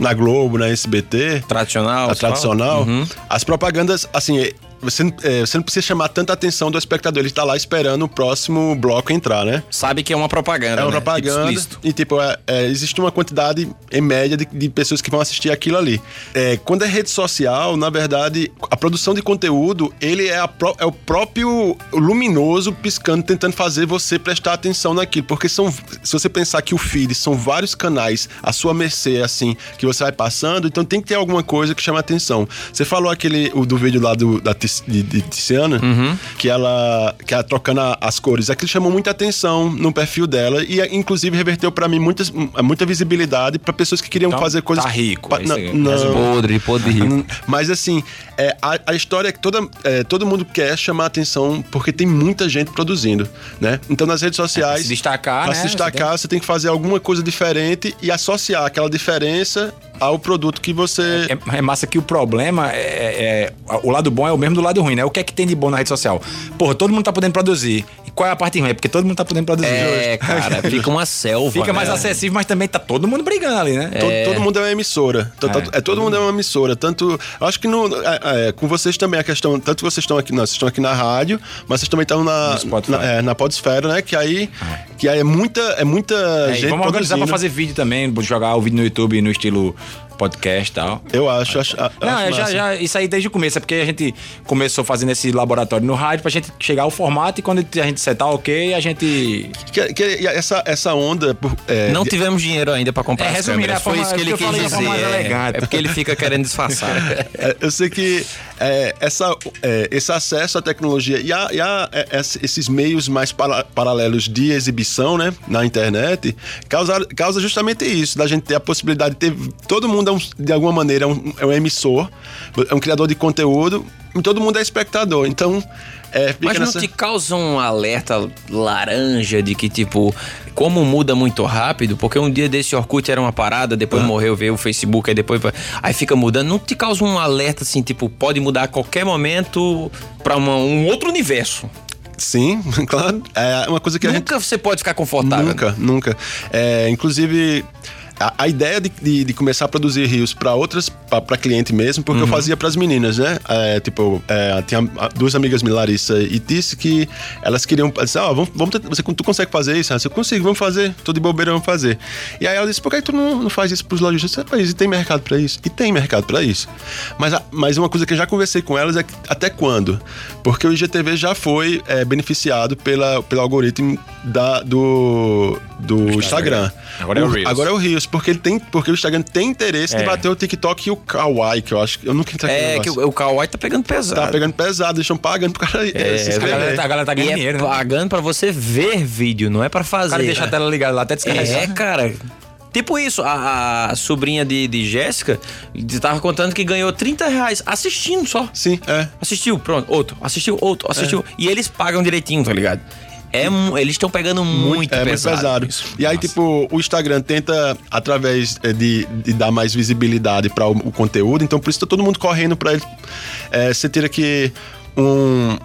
na Globo, na SBT, Tradicional. a fala? tradicional, Uhum. as propagandas, assim, você, não- é, você não precisa chamar tanta atenção do espectador, ele tá lá esperando o próximo bloco entrar, né? Sabe que é uma propaganda. É uma né? Tipo propaganda. explícito. e, tipo, é- é, existe uma quantidade, em média, de, de pessoas que vão assistir aquilo ali. É, quando é rede social, na verdade, a produção de conteúdo, ele é, a pró- é o próprio luminoso piscando, tentando fazer você prestar atenção naquilo. Porque são, se você pensar que o feed são vários canais à sua mercê, assim, que você vai passando, então tem que ter alguma coisa que chama atenção. Você falou aquele, o do vídeo lá do, da, de, de Tiziana, que ela, que ela trocando a- as cores. Aquilo chamou muita atenção no perfil dela e, inclusive, reverteu pra mim muitas, muita visibilidade pra pessoas que queriam Então, fazer coisas. tá rico, Pa- é isso aí. não, não. Podre, podre rico. Mas assim, é, a, a história é que toda, é, todo mundo quer chamar atenção porque tem muita gente produzindo, né? Então nas redes sociais. se destacar, pra né? se destacar, você tem... que fazer alguma coisa diferente e associar aquela diferença ao produto que você. É, é massa que o problema é, é- O lado bom é o mesmo do lado ruim, né? O que é que tem de bom na rede social? Porra, todo mundo tá podendo produzir. E qual é a parte ruim? É porque todo mundo tá podendo produzir. É, cara, fica uma selva. Fica mais né? acessível, mas também tá todo mundo brigando ali, né? Todo, todo mundo é uma emissora. É, É, todo mundo é uma emissora. Tanto. Acho que no, é, é, com vocês também a questão. Tanto vocês estão aqui, não, vocês estão aqui na rádio, mas vocês também estão na, na, é, na Podesfera, né? Que aí, que é muita, é muita É, gente. vamos organizar pra produzindo. fazer vídeo também, jogar o vídeo no YouTube no estilo podcast e tal. Eu acho, acho, eu Não, acho já, já, isso aí desde o começo, é porque a gente começou fazendo esse laboratório no rádio pra gente chegar ao formato e quando a gente setar ok, a gente. Que, que essa, essa onda. é, Não de- tivemos dinheiro ainda pra comprar É, as resumindo, câmeras. é a forma- Foi isso que ele eu quis dizer. é. É porque ele fica querendo disfarçar. É, eu sei que é, essa, é, esse acesso à tecnologia e, a, e a- é, ess- esses meios mais para- paralelos de exibição né, na internet causa, causa justamente isso, da gente ter a possibilidade de ter. Todo mundo, é um- de alguma maneira, é um, é um emissor, é um criador de conteúdo, e todo mundo é espectador. Então, é, Mas não nessa- te causa um alerta laranja de que, tipo, como muda muito rápido, porque um dia desse Orkut era uma parada, depois morreu, veio o Facebook, aí depois. Aí fica mudando. Não te causa um alerta assim, tipo, pode mudar a qualquer momento pra uma- um outro universo. Sim, claro. É uma coisa que a gente. Nunca você pode ficar confortável. Nunca, nunca. É, inclusive, a, a ideia de, de- de começar a produzir rios para outras, para cliente mesmo, porque eu fazia para as meninas, né? É, tipo, é, tinha duas amigas minhas, Larissa e Tice, que elas queriam. Disse, ah, vamos, vamos você, tu consegue fazer isso? Eu consigo, vamos fazer. Tô de bobeira, vamos fazer. E aí ela disse, por que tu não, não faz isso pros lojistas? Eu disse, "Mas e tem mercado para isso? E tem mercado para isso. Mas, a- mas uma coisa que eu já conversei com elas é que, até quando? Porque o IGTV já foi é, beneficiado pela, pelo algoritmo da, do, do Instagram. Agora é o Reels. Agora é o Reels, porque, ele tem, porque o Instagram tem interesse de É. bater o TikTok e o Kawaii, que eu acho que eu nunca entrei É, que o, o Kawaii tá pegando pesado. Tá pegando pesado, eles estão pagando pro cara é, se A galera, inscrever. tá- a galera tá E ganhando é dinheiro, né? pagando pra você ver vídeo, não é pra fazer. O cara deixa a tela ligada lá até descarregar. É, cara. Tipo isso, a, a sobrinha de, de Jéssica tava contando que ganhou 30 reais assistindo só. Sim, é. Assistiu, pronto, outro, assistiu, outro, assistiu. E eles pagam direitinho, tá ligado? É, eles estão pegando muito, é pesado. muito pesado. isso. E aí, tipo, o Instagram tenta, através eh, de, de dar mais visibilidade para o, o conteúdo, então por isso tá todo mundo correndo para ele. É, você tira que um,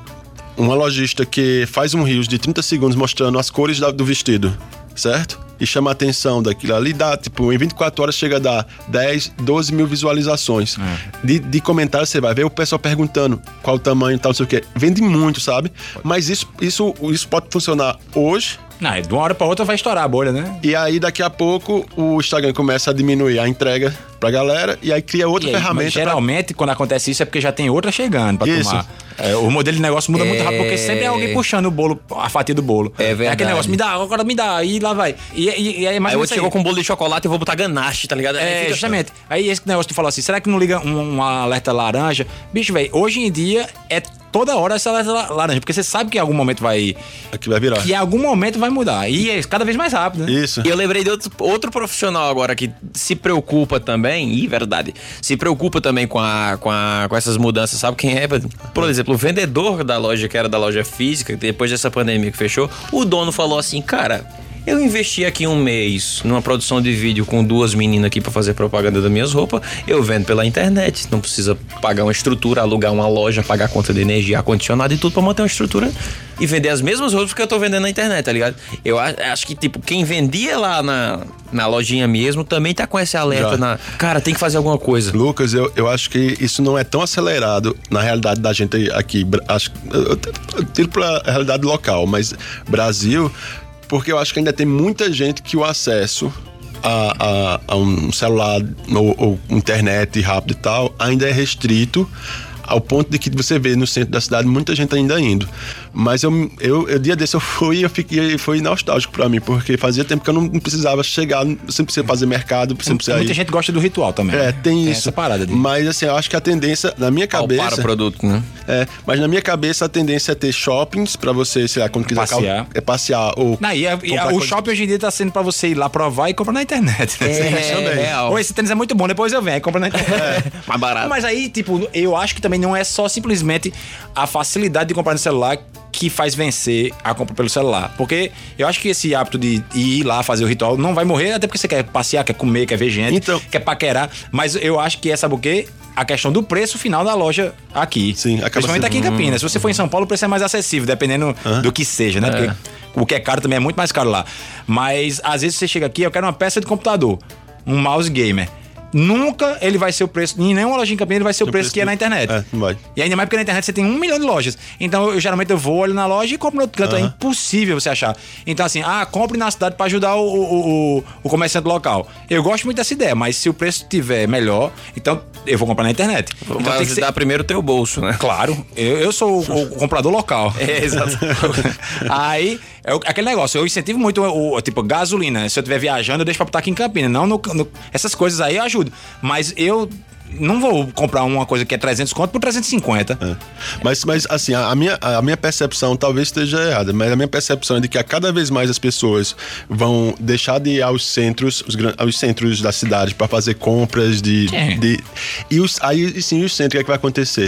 uma lojista que faz um rios de 30 segundos mostrando as cores da- do vestido, certo? E chama a atenção daquilo ali, dá, tipo, em 24 horas chega a dar 10, 12 mil visualizações. De, de comentários você vai ver o pessoal perguntando qual o tamanho e tal, não sei o quê. Vende muito, sabe? Mas isso, isso, isso pode funcionar hoje, Não, é de uma hora pra outra vai estourar a bolha, né? e aí, daqui a pouco, o Instagram começa a diminuir a entrega pra galera e aí cria outra aí, ferramenta. mas pra- geralmente, quando acontece isso, é porque já tem outra chegando pra Isso. tomar. É, o modelo de negócio muda muito rápido, porque sempre é alguém puxando o bolo, a fatia do bolo. É verdade. aquele negócio, me dá, agora me dá, e lá vai. E, e, e aí, mais Aí outro chegou com um bolo de chocolate e eu vou botar ganache, tá ligado? É, justamente. Aí esse negócio que tu falou assim, será que não liga um, um alerta laranja? Bicho, velho, hoje em dia é toda hora la- laranja, porque você sabe que em algum momento vai. Aqui vai virar. Que em algum momento vai mudar. E é cada vez mais rápido, né? Isso. E eu lembrei de outro, outro profissional agora que se preocupa também, e verdade, se preocupa também com, a, com, a, com essas mudanças. Sabe quem é? Por exemplo, o vendedor da loja, que era da loja física, depois dessa pandemia que fechou, o dono falou assim, cara. Eu investi aqui um mês numa produção de vídeo com duas meninas aqui pra fazer propaganda das minhas roupas. Eu vendo pela internet. Não precisa pagar uma estrutura, alugar uma loja, pagar conta de energia, ar-condicionado e tudo pra manter uma estrutura e vender as mesmas roupas que eu tô vendendo na internet, tá ligado? Eu acho que, tipo, quem vendia lá na, na lojinha mesmo também tá com esse alerta Já. na. Cara, tem que fazer alguma coisa. Lucas, eu, eu acho que isso não é tão acelerado na realidade da gente aqui. Acho, eu, eu, eu tiro pra realidade local, mas Brasil, porque eu acho que ainda tem muita gente que o acesso a, a, a um celular ou, ou internet rápido e tal ainda é restrito ao ponto de que você vê no centro da cidade muita gente ainda indo. Mas eu, eu, eu dia desse eu fui e eu fiquei, foi nostálgico pra mim, porque fazia tempo que eu não precisava chegar, você não precisa fazer mercado, você não precisa Muita ir. gente gosta do ritual também. É, tem isso. Essa parada de. Mas assim, eu acho que a tendência, na minha cabeça. o produto, né? É, mas na minha cabeça a tendência é ter shoppings pra você, sei lá, quando quiser Passear. é passear ou. Não, e a- e a- o coisa- shopping hoje em dia tá sendo pra você ir lá provar e comprar na internet. né? É, real. Ou esse tênis é muito bom, depois eu venho, aí compra na internet. Mais barato. Mas aí, tipo, eu acho que também não é só simplesmente a facilidade de comprar no celular que faz vencer a compra pelo celular. Porque eu acho que esse hábito de ir lá fazer o ritual não vai morrer, até porque você quer passear, quer comer, quer ver gente, Então- quer paquerar. Mas eu acho que é, sabe o quê? A questão do preço final da loja aqui. Sim, acaba Principalmente sendo- aqui em Campinas. Se você for em São Paulo, o preço é mais acessível, dependendo do que seja, né? Porque o que é caro também é muito mais caro lá. Mas às vezes você chega aqui, eu quero uma peça de computador, um mouse gamer. Nunca ele vai ser o preço, em nenhuma loja em Campinas ele vai ser o preço preço que é na internet. É, não vai. E ainda mais porque na internet você tem um milhão de lojas. Então, eu geralmente eu vou ali na loja e compro no outro canto. É impossível você achar. Então, assim, ah, compre na cidade pra ajudar o, o, o- o comerciante local. Eu gosto muito dessa ideia, mas se o preço tiver melhor, então eu vou comprar na internet. Então Vai tem que ajudar ser... primeiro o teu bolso, né? Claro, eu, eu sou o, o comprador local. É, exato. Aí, é aquele negócio, eu incentivo muito o, o- tipo, gasolina. Se eu estiver viajando, eu deixo pra botar aqui em Campinas. Não no, no- essas coisas aí eu ajudo. Mas eu não vou comprar uma coisa que é 300 conto por 350. É. Mas, mas assim, a, minha, a minha percepção talvez esteja errada, mas a minha percepção é de que a cada vez mais as pessoas vão deixar de ir aos centros, os, aos centros da cidade para fazer compras de. Sim. de e os, aí sim, os centros, o que, é que vai acontecer?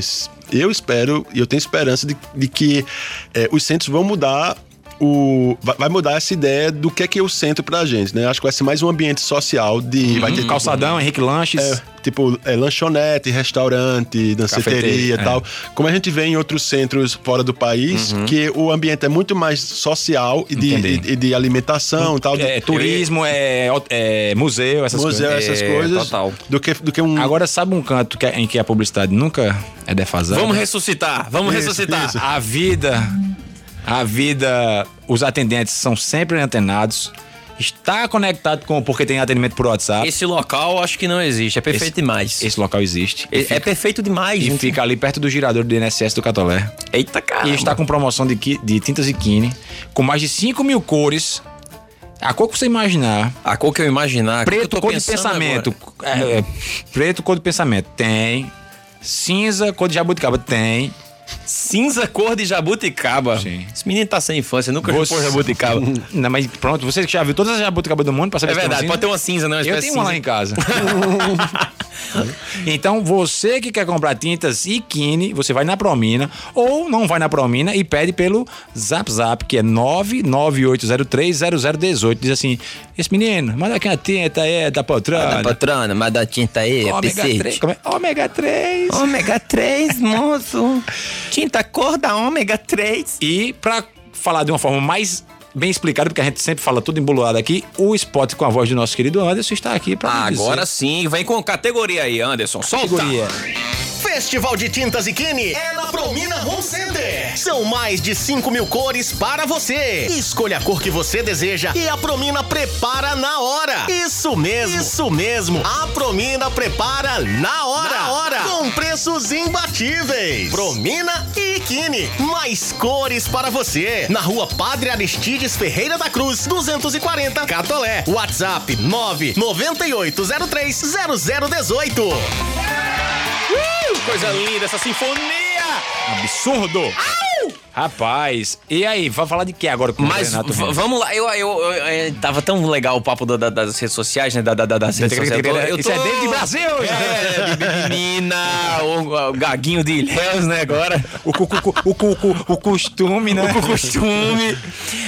Eu espero e eu tenho esperança de, de que eh, os centros vão mudar. O, vai mudar essa ideia do que é que é o centro pra gente, né? Acho que vai ser mais um ambiente social de. Vai ter Calçadão, Henrique Lanches. é, tipo, é, lanchonete, restaurante, danceteria Cafeteria, e tal. Como a gente vê em outros centros fora do país, que o ambiente é muito mais social e de, e- e de alimentação e tal. É, turismo, é, é museu, essas museu, coisas. essas É, coisas. total. Do que, do que um. Agora, sabe um canto que é- em que a publicidade nunca é defasada? Vamos ressuscitar, vamos Isso, ressuscitar. isso. A vida, a vida, os atendentes são sempre antenados. Está conectado com porque tem atendimento por WhatsApp. Esse local acho que não existe, é perfeito Esse- demais. Esse local existe. É- E é fica, perfeito demais, e gente. fica ali perto do girador do INSS do Catolé. Eita, cara. E está com promoção de, de tintas e quine, com mais de 5 mil cores. A cor que você imaginar. A cor que eu imaginar. eu Preto, cor de pensamento. É, é, preto, cor de pensamento. Tem. Cinza, cor de jabuticaba. Tem. Cinza cor de jabuticaba. Sim. Esse menino tá sem infância, nunca Você- chupou jabuticaba. Não, mas pronto, você que já viu todas as jabuticabas do mundo pra saber É verdade, cinza? pode ter uma cinza, né? Uma Eu tenho de uma lá cinza. em casa. Então, você que quer comprar tintas e Kine, você vai na Promina ou não vai na Promina e pede pelo Zap Zap, que é 998030018. Diz assim: esse menino, manda aqui a tinta aí da patrona. Da patrona, mas da tinta aí, é Ômega Picite. 3. Como é? Ômega 3. Ômega 3, moço. Tinta cor da ômega 3. E pra falar de uma forma mais bem explicada, porque a gente sempre fala tudo embolado aqui, o spot com a voz do nosso querido Anderson está aqui pra nos Agora sim, vem com categoria aí, Anderson. Solta. Categoria. Festival de Tintas e Kine é na Promina Home Center. São mais de 5 mil cores para você. Escolha a cor que você deseja e a Promina prepara na hora. Isso mesmo, isso mesmo. A Promina prepara na hora. Na hora. Com preços imbatíveis. Promina e Kine. Mais cores para você. Na rua Padre Aristides Ferreira da Cruz, 240 Catolé. WhatsApp 99803 0018. Coisa linda essa sinfonia. Absurdo! Rapaz, e aí, vai falar de que agora com Mas o Renato? vamos lá, eu, eu, eu- eu- tava tão legal o papo da- da- das redes sociais, né? Da, da- da- das redes sociais. Eu Isso é dentro de Brasil, É, de menina, o, o gaguinho de Ilhéus, né, agora. O, cu- o, cu- o costume, né? O costume.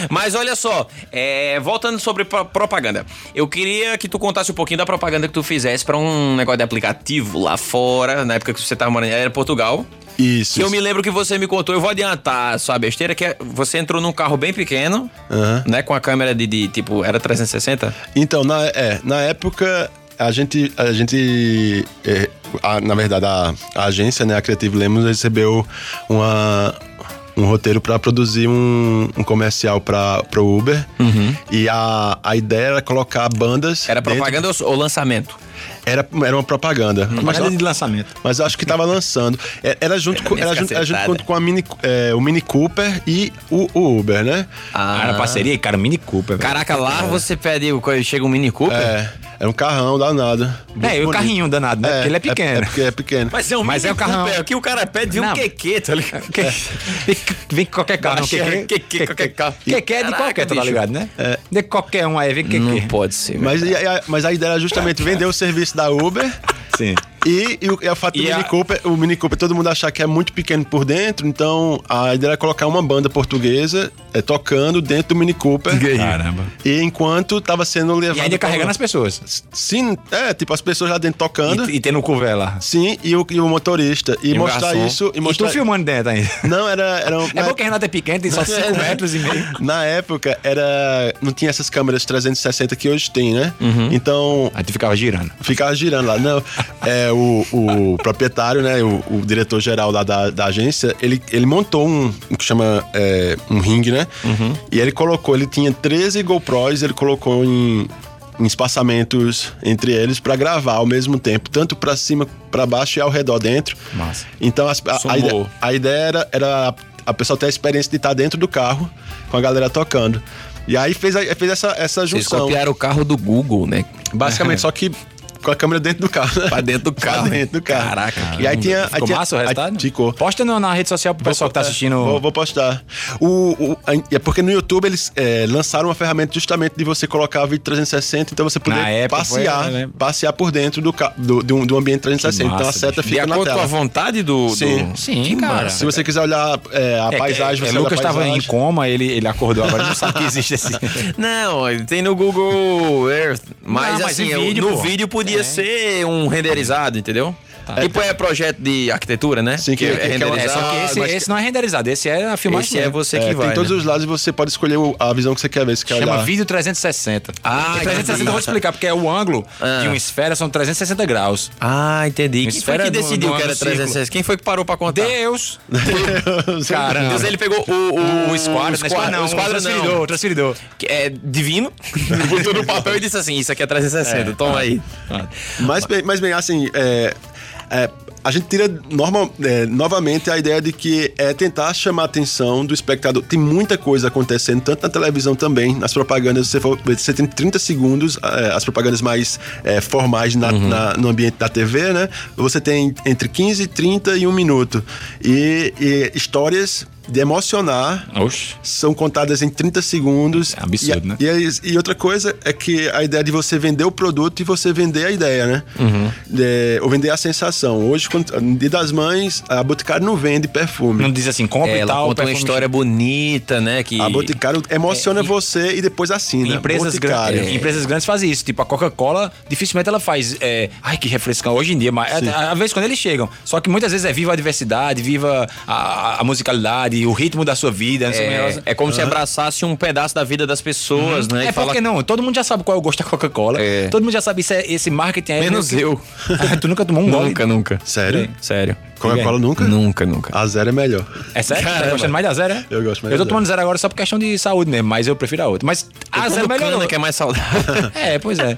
Mas olha só, é, voltando sobre pro- propaganda. Eu queria que tu contasse um pouquinho da propaganda que tu fizesse pra um negócio de aplicativo lá fora, na época que você tava morando, era Portugal. Isso. Eu me lembro que você me contou, eu vou adiantar a sua besteira, que é, você entrou num carro bem pequeno, Aham. né? Com a câmera de, de, tipo, era 360? Então, na, é, na época, a gente. A gente é, a- na verdade, a, a agência, né, a Creative Lemos, recebeu uma, um roteiro para produzir um, um comercial para o Uber. E a, a ideia era colocar bandas. Uhum. Era dentro- propaganda ou, ou lançamento? Era, era uma propaganda. Mas, Propaganda de lançamento. mas eu acho que tava lançando. É, Era junto com, era junto, era junto com, a Mini, é, o Mini Cooper e o, o Uber, né? Ah, era parceria, cara, Mini Cooper. velho. Caraca, lá você pede, o- chega um Mini Cooper. É, era um carrão danado. É, e o carrinho danado, né? Porque ele é pequeno. É, porque é pequeno. Mas é um Mas Mini é o carrão. Cooper, aqui o cara pede um. QQ, tá ligado? Vem com qualquer carro, que- qualquer carro. Que que é de Caraca, qualquer, tá ligado, né? De qualquer um aí, vem que Não pode ser. Mas, e a, mas a ideia era justamente vender o serviço da Uber Sim. e, e o, e a fato do E Mini a- Cooper, o Mini Cooper, todo mundo achar que é muito pequeno por dentro, então a ideia era colocar uma banda portuguesa é, tocando dentro do Mini Cooper. Caramba. E enquanto tava sendo levado. E ainda carregando as pessoas. Sim, é, tipo, as pessoas lá dentro tocando. E, e tendo o cover lá. Sim, e o, e o motorista. E, E mostrar garçom. isso. E E mostrar... tu filmando dentro ainda. Não, era. era um- É na- bom que a Renata é pequena, tem só 5 metros e meio. Na época, era. Não tinha essas câmeras 360 que hoje tem, né? Uhum. Então, Aí tu ficava girando. ficava girando lá. Não, é, o, o proprietário, né? O, o diretor-geral lá da, da agência, ele, ele montou um, um que chama é, um ringue, né? Uhum. E ele colocou, ele tinha 13 GoPros, ele colocou em, em espaçamentos entre eles pra gravar ao mesmo tempo, tanto pra cima, pra baixo e ao redor dentro. Massa. Então as- a, a Sumou. ideia, a ideia era, era a, a pessoa ter a experiência de estar dentro do carro com a galera tocando. E aí fez, a- fez essa, essa Vocês junção. copiaram o carro do Google, né? Basicamente, só que com a câmera dentro do carro. né? Pra dentro do Pra carro. dentro do carro. Caraca, E aí tinha. aí Ficou tinha- massa o aí resultado? Ficou. Posta no- na rede social pro pessoal que tá É, assistindo. Vou, vou postar. O, o- a- é porque no YouTube eles é, lançaram uma ferramenta justamente de você colocar vídeo 360, então você poder Na época foi, passear, eu lembro. passear por dentro do, do, de, um, de um ambiente 360. Que então a massa, seta bicho. De fica na acordo com a tela. vontade do. Sim. do- Sim, Que cara. massa. Se você quiser olhar é, a É, paisagem, é, você é, Lucas estava em coma, ele, ele acordou agora, não sabe que existe esse. Não, tem no Google Earth. Mas, Não, mas assim, eu- vídeo, no pô. vídeo podia É. ser um renderizado, entendeu? Tipo é projeto de arquitetura, né? Sim, que- que- que é uma- É, só que esse, mas- esse não é renderizado, esse é a filmagem. Esse é você É, que tem vai. todos né? os lados e você pode escolher o- a visão que você quer ver. Se quer Chama olhar. vídeo 360. Ah, E 360 eu vou explicar, porque é o ângulo Ah. de uma esfera são 360 graus. Ah, entendi. Quem foi Esfera que decidiu que era ano círculo. 360? Quem foi que parou pra contar? Deus! Caramba. Deus, ele pegou o, o, O esquadro, o não, esquadro não, o esquadro o transferidor, não. o transferidor. Que é divino. Botou no papel e disse assim: Isso aqui é 360, toma aí. Mas bem, mas bem assim, é, é, a gente tira normal, é, novamente a ideia de que é tentar chamar a atenção do espectador. Tem muita coisa acontecendo, tanto na televisão também, nas propagandas. Você, for, você tem 30 segundos, é, as propagandas mais é, formais na- na- no ambiente da TV, né? Você tem entre 15, 30 e um minuto. E, e histórias de emocionar Oxe. são contadas em 30 segundos. É absurdo, e, né? E, aí- e outra coisa é que a ideia de você vender o produto e você vender a ideia, né? Uhum. De- ou vender a sensação. Hoje, quando- no Dia das Mães, a Boticário não vende perfume. Não diz assim, compra É, e ela tal. conta uma história bonita, né? Que... A Boticário emociona você e depois assina. Empresas, Boticário. grandes, empresas grandes fazem isso. Tipo, a Coca-Cola, dificilmente ela faz. é, ai, que refrescante. Hoje em dia, mas é, às vezes quando eles chegam. Só que muitas vezes é viva a diversidade, viva a, a- a musicalidade, o ritmo da sua vida. É, como é como se abraçasse um pedaço da vida das pessoas, né? É E fala- porque não, todo mundo já sabe qual é o gosto da Coca-Cola. É. Todo mundo já sabe isso é, esse marketing é Menos que- eu. Ah, tu nunca tomou um gole? Nunca, nunca. Sério? Sério. Coca-Cola nunca? Nunca, nunca. A zero é melhor. É sério? Tá Caramba. gostando mais da zero, é? Eu gosto mais Eu tô tomando zero agora só por questão de saúde mesmo, mas eu prefiro a outra. Mas a zero Como melhorou. cana, que é mais saudável. É, pois é.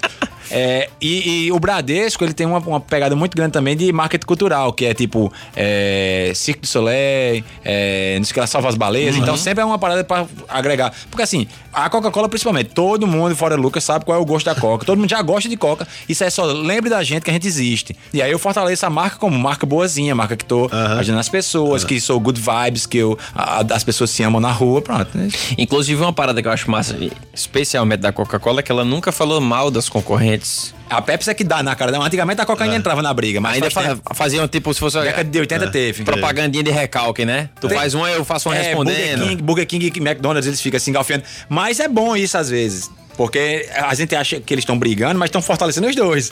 É, e, e o Bradesco, ele tem uma, uma pegada muito grande também de marketing cultural, que é tipo é, Cirque du Soleil, é, não sei o que lá, Salva as Baleias. Então sempre é uma parada pra agregar. Porque assim, a Coca-Cola principalmente, todo mundo fora Lucas sabe qual é o gosto da Coca. Todo mundo já gosta de Coca. Isso é só lembre da gente que a gente existe. E aí eu fortaleço a marca como marca boazinha, marca que tô ajudando as pessoas, que sou good vibes, que eu, a- a- as pessoas se amam na rua, pronto. Inclusive, uma parada que eu acho massa, especialmente da Coca-Cola, é que ela nunca falou mal das concorrentes. A Pepsi é que dá na cara. dela. Antigamente a Coca ainda entrava na briga, mas Ainda faz fa faziam tipo, se fosse. Década de 80 teve. Propagandinha de recalque, né? Tu Tem- faz uma, eu faço uma É, respondendo. Burger King, Burger King e McDonald's, eles ficam se engalfiando. Mas é bom isso às vezes. Porque a gente acha que eles estão brigando, mas estão fortalecendo os dois.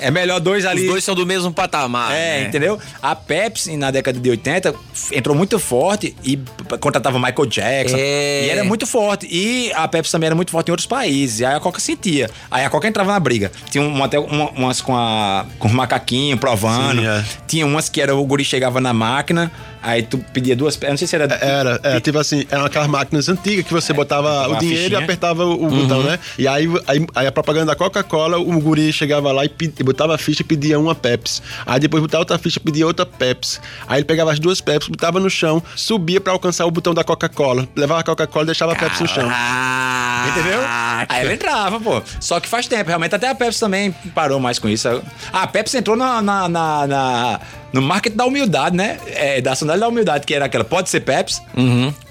É. melhor dois ali. Os dois são do mesmo patamar. É, né? entendeu? A Pepsi, na década de 80, f- entrou muito forte e contratava Michael Jackson. É. E era muito forte. E a Pepsi também era muito forte em outros países. E aí a Coca sentia. Aí a Coca entrava na briga. Tinha uma, até uma- umas com, a, com os macaquinhos provando. Sim, é. Tinha umas que era o guri chegava na máquina, aí tu pedia duas. pe- eu Não sei se era. Era, era tipo assim, eram aquelas máquinas antigas que você botava botava o a dinheiro fichinha. e apertava o, o botão, né? E aí, aí, aí a propaganda da Coca-Cola, o guri chegava lá e, botava a ficha e pedia uma Pepsi. Aí depois botava outra ficha e pedia outra Pepsi. Aí ele pegava as duas Pepsi, botava no chão, subia pra alcançar o botão da Coca-Cola. Levava a Coca-Cola e deixava a Pepsi no chão. Ah, Entendeu? Aí ela entrava, pô. Só que faz tempo, realmente. Até a Pepsi também parou mais com isso. Ah, a Pepsi entrou na, na, na- na- no marketing da humildade, né? É, da sandália da humildade, que era aquela, pode ser Pepsi.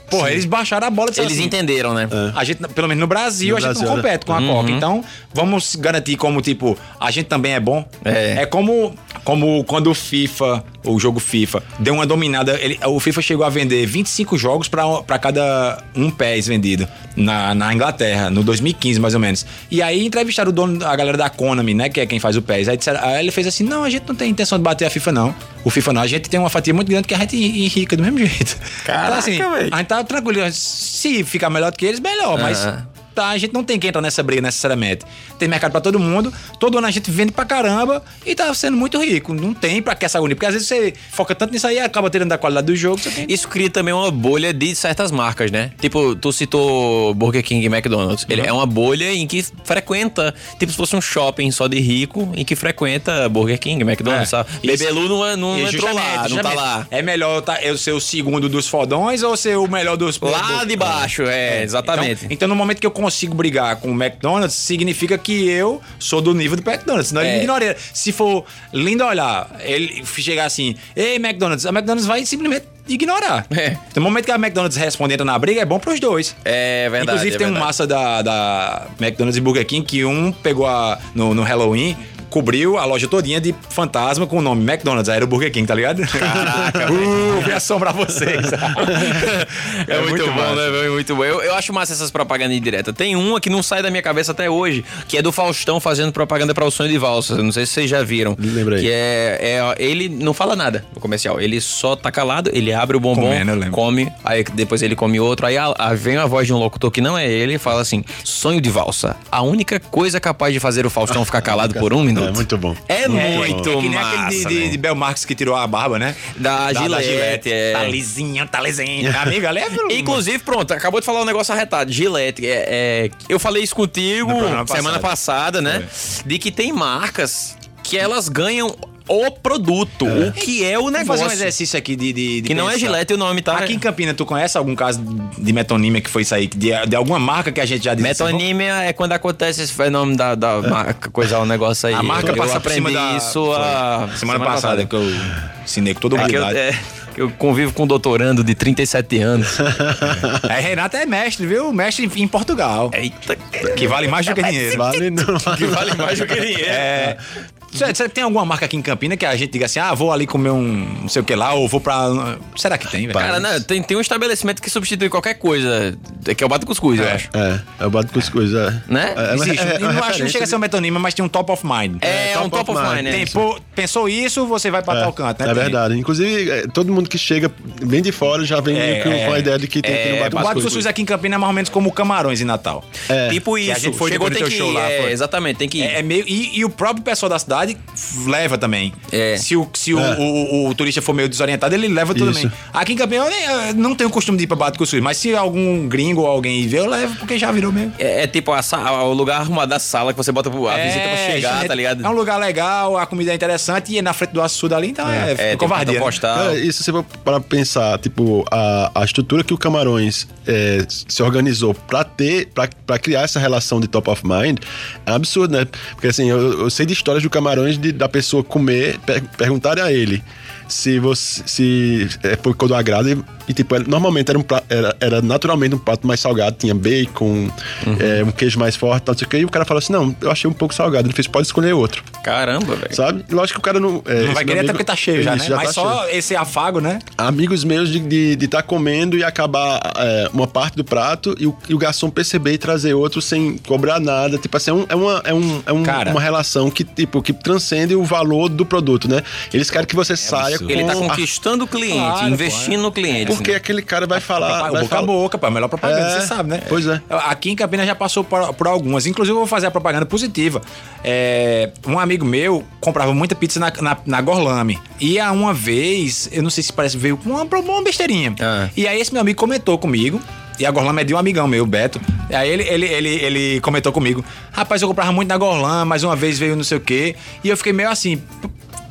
Porra, eles baixaram a bola de Eles entenderam, né? A gente, pelo menos no Brasil, No a gente Brasil, não né? compete com a Coca. Então, vamos garantir como, tipo, a gente também é bom. É. É como, como quando o FIFA, o jogo FIFA, deu uma dominada. Ele, o FIFA chegou a vender 25 jogos pra pra cada um PES vendido na, na Inglaterra, no 2015, mais ou menos. E aí entrevistaram o dono, a galera da Konami, né? Que é quem faz o PES. Aí, disseram- aí ele fez assim: não, a gente não tem intenção de bater a FIFA, não. O FIFA não, a gente tem uma fatia muito grande que a gente enrica do mesmo jeito. Caraca, então, assim, véi. a gente tá tranquilo. Se ficar melhor do que eles, melhor. Mas Ah. Tá, a gente não tem que entrar nessa briga necessariamente. Tem mercado pra todo mundo, todo ano a gente vende pra caramba e tá sendo muito rico. Não tem pra que essa agonia. Porque às vezes você foca tanto nisso aí e acaba tirando da qualidade do jogo. Tem... Isso cria também uma bolha de certas marcas, né? Tipo, tu citou Burger King e McDonald's. Ele Uhum. é uma bolha em que frequenta, tipo se fosse um shopping só de rico, em que frequenta Burger King, McDonald's, É. sabe? Bebelu não, não E entrou lá, não tá lá. É melhor tá, eu ser o segundo dos fodões ou ser o melhor dos. Lá do- de baixo, é, exatamente. Então, então, no momento que eu consigo brigar com o McDonald's, significa que eu sou do nível do McDonald's. Senão ele É. me ignoraria. Se for lindo olhar, ele chegar assim, ei, McDonald's, a McDonald's vai simplesmente ignorar. É. No momento que a McDonald's responde entra na briga, é bom pros dois. É verdade. Inclusive, é tem um verdade. massa da, da McDonald's e Burger King que um pegou a, no, no Halloween. Cobriu a loja todinha de fantasma com o nome McDonald's. Aí era o Burger King, tá ligado? Caraca, uh, vem assombrar vocês. É, muito, bom, massa. né? velho? Muito bom. Eu, eu acho massa essas propagandas indiretas. Tem uma que não sai da minha cabeça até hoje, que é do Faustão fazendo propaganda para o sonho de valsa. Não sei se vocês já viram. Lembrei. Que é, é- Ele não fala nada no comercial. Ele só tá calado, ele abre o bombom, Comendo, come, aí depois ele come outro. Aí a- a- vem a voz de um locutor que não é ele e fala assim: sonho de valsa. A única coisa capaz de fazer o Faustão ficar calado por um minuto. É muito bom. É muito É que nem massa, aquele de, de, né? de Bel Marques que tirou a barba, né? Da Gillette, é. Tá lisinho, tá lisinho. Amiga, leva. Inclusive, pronto, acabou de falar um negócio arretado. Gillette, é, é, eu falei isso contigo semana passada, né? De que tem marcas que elas ganham o produto, o que é o Vamos negócio. fazer um exercício aqui de. de, de Que não é pensar. Gillette o nome, tá? Aqui em Campina, tu conhece algum caso de metonímia que foi isso aí? De, de alguma marca que a gente já disse? assim, Metonímia é quando acontece esse fenômeno da, da marca, coisar um negócio aí. A marca eu passa por aprendi cima da. isso a foi. semana, passada, que eu ensinei com toda É eu, humildade. é, eu convivo com um doutorando de 37 anos. É, Renato é mestre, viu? Mestre em Portugal. Eita, Que vale mais do que dinheiro. Vale não. que vale mais do que dinheiro. É. Você, você tem alguma marca aqui em Campina que a gente diga assim, ah, vou ali comer um não sei o que lá, ou vou pra. Será que tem, velho? Cara, né, tem, tem um estabelecimento que substitui qualquer coisa, que é o Bato Cuscuz, eu É. acho. É, é o bate cuscuz, é. Né? É, Existe. é, é, E não acho que não chega a ser um metonímia, mas tem um top of mind. É, é um top of mind, né? Tem, pô, pensou isso, você vai pra tal canto, né? É Tem. verdade. Inclusive, é, todo mundo que chega bem de fora já vem É, com, é. a ideia de que tem que ir no O Bate. Cuscuz aqui em Campina é mais ou menos como Camarões em Natal. É. Tipo Que a isso, gente foi chegou, tem teu que show ir. lá, é, foi. exatamente, tem que ir. É, é meio, e, e o próprio pessoal da cidade leva também. É. Se, o, se o, É. o, o- o turista for meio desorientado, ele leva tudo Isso. também. Aqui em Campina eu, nem- eu não tenho o costume de ir pra Bado Cuscuz, mas se algum gringo ou alguém ver, eu levo, porque já virou mesmo. É, é tipo a sa- o lugar arrumado da sala que você bota pro- a visita pra chegar, tá ligado? É um lugar legal, a comida é interessante e é na frente do açude ali, então é, É, tem covardia. né? postal. Se você for para pensar, tipo, a, a estrutura que o Camarões é, se organizou pra ter, pra, pra criar essa relação de top of mind, é absurdo, né? Porque assim, eu, eu sei de histórias do Camarões de, da pessoa comer, per, perguntarem a ele se você se é, ficou do agrado e, e, tipo, era- normalmente era, um prato, era, era naturalmente um prato mais salgado, tinha bacon, é, um queijo mais forte, tal, não sei o que, e o cara falou assim, não, eu achei um pouco salgado, ele fez, pode escolher outro, Caramba, velho. sabe? Lógico que o cara não... é, Não vai querer até amigo- porque tá cheio já, né? Mas tá só cheio esse afago, né? Amigos meus de estar comendo e acabar é, uma parte do prato e o, e o garçom perceber e trazer outro sem cobrar nada. Tipo assim, é, um, é, uma, é, um, é um- Cara. uma relação que, tipo, que transcende o valor do produto, né? Eles querem que você saia absurdo. com... Ele tá a- conquistando o cliente, Claro, investindo no cliente. Porque né? aquele cara vai falar... Vai boca a falar- boca, pô, a melhor propaganda, É, você sabe, né? pois é. Aqui em Campinas já passou por, por algumas. Inclusive, eu vou fazer a propaganda positiva. É, um amigo meu comprava muita pizza na, na, na Gorlame. E a uma vez, eu não sei se parece, veio com uma, uma besteirinha. Ah. E aí esse meu amigo comentou comigo. E a Gorlama é de um amigão meu, Beto. E aí ele, ele, ele, ele comentou comigo: Rapaz, eu comprava muito na Gorlama, mas uma vez veio não sei o quê. E eu fiquei meio assim.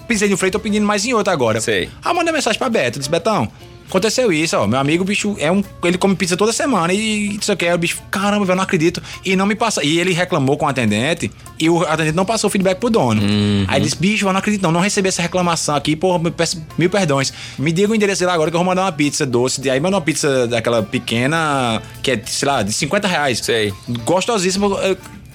Pisei no freio, tô pedindo mais em outra agora. Sei. Aí eu mandei mensagem pra Beto, disse, Betão, aconteceu isso, ó. Meu amigo, bicho, é um. Ele come pizza toda semana e não sei o que. Aí o bicho, caramba, velho, não acredito. E não me passa. E ele reclamou com o atendente e o atendente não passou o feedback pro dono. Aí ele disse, bicho, eu não acredito, não, não recebi essa reclamação aqui, porra, me peço mil perdões. Me diga o endereço dele agora que eu vou mandar uma pizza doce. E aí manda uma pizza daquela pequena, que é, sei lá, de 50 reais. Sei. Gostosíssimo.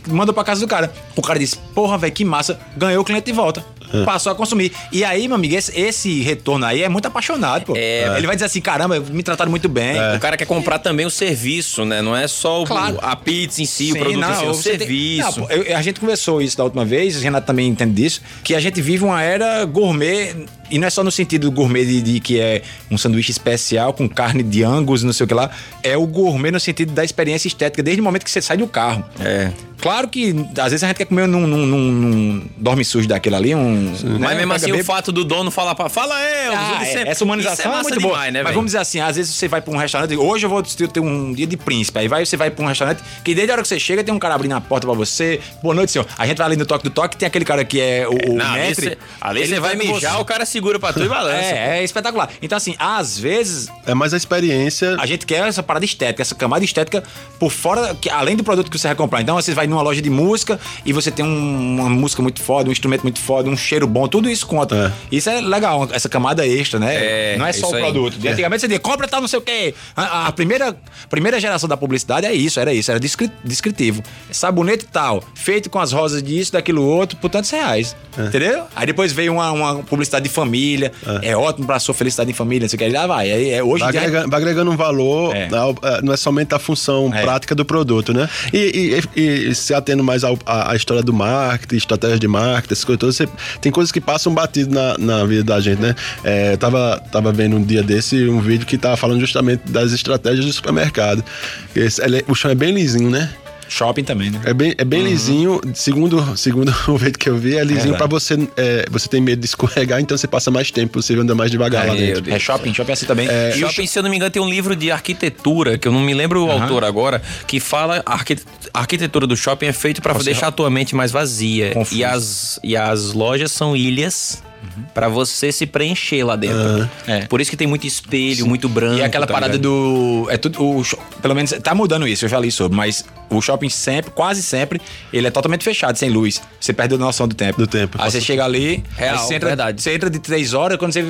Mandou pra casa do cara. O cara disse: Porra, velho, que massa. Ganhou o cliente de volta. Passou a consumir. E aí, meu amigo, esse, esse retorno aí é muito apaixonado, pô. É. Ele vai dizer assim: caramba, me trataram muito bem. O cara quer comprar também o serviço, né? Não é só o- Claro. a pizza em si, Sim, o produto em si, é o você tem- serviço. Não, pô, eu- a gente conversou isso da última vez, o Renato também entende disso, que a gente vive uma era gourmet, e não é só no sentido gourmet de, de que é um sanduíche especial com carne de angus, não sei o que lá, é o gourmet no sentido da experiência estética, desde o momento que você sai do carro. É. Claro que às vezes a gente quer comer num, num, num- num dorme sujo daquele ali, um. Mas né, mesmo assim, o fato do dono falar pra. Fala, eu, Ah, isso é, essa humanização isso é, é, muito boa. demais, né, Mas velho? vamos dizer assim, às vezes você vai pra um restaurante, hoje eu vou ter um dia de príncipe, aí vai, você vai pra um restaurante que desde a hora que você chega tem um cara abrindo a porta pra você. Boa noite, senhor. A gente vai ali no toque do toque, tem aquele cara que é o, o Não, mestre. você- ali ele você vai com mijar, você. o cara segura pra tu e balança. É, é espetacular. Então, assim, às vezes É mais a experiência. a gente quer essa parada estética, essa camada estética por fora, que, além do produto que você vai comprar. Então você vai numa loja de música e você tem um- uma música muito foda, um instrumento muito foda, um cheiro bom, tudo isso conta. Isso é legal, essa camada extra, né? É, não é é só isso o aí. produto. De Antigamente você dizia, compra tal, não sei o quê. A, a primeira, primeira geração da publicidade é isso, era isso, era descri- descritivo. Sabonete tal, feito com as rosas disso, daquilo outro, por tantos reais. Entendeu? Aí depois veio uma, uma publicidade de família, é, ótimo pra sua felicidade em família, não sei o que. Aí lá vai. Aí, é, hoje Vai dia- agregando, vai agregando um valor, É. ao- é, não é somente a função É. prática do produto, né? E, e- e- e se atendo mais ao- à, à história do marketing, estratégias de marketing, essas coisas todas, você- tem coisas que passam batido na, na vida da gente, né? É, eu tava, tava vendo um dia desse um vídeo que tava falando justamente das estratégias do supermercado. Esse- ele o chão é bem lisinho, né? Shopping também, né? É bem, é bem lisinho, segundo, segundo o vídeo que eu vi, é lisinho Verdade. pra você. é, você tem medo de escorregar, então você passa mais tempo, você anda mais devagar lá Meu dentro. É shopping, shopping é assim também. E E o Shopping, se eu não me engano, tem um livro de arquitetura, que eu não me lembro o autor agora, que fala a arqui- a arquitetura do shopping é feito pra deixar a tua mente mais vazia. Confuso. E as, e as lojas são ilhas pra você se preencher lá dentro. É. Por isso que tem muito espelho, muito branco. E aquela tá parada ligado? do. É tudo. O, pelo menos tá mudando isso, eu já li sobre, mas o shopping sempre, quase sempre, ele é totalmente fechado, sem luz. Você perde a noção do tempo. Do tempo. Aí você chega ali, Real, você entra, verdade. você entra de três horas, quando você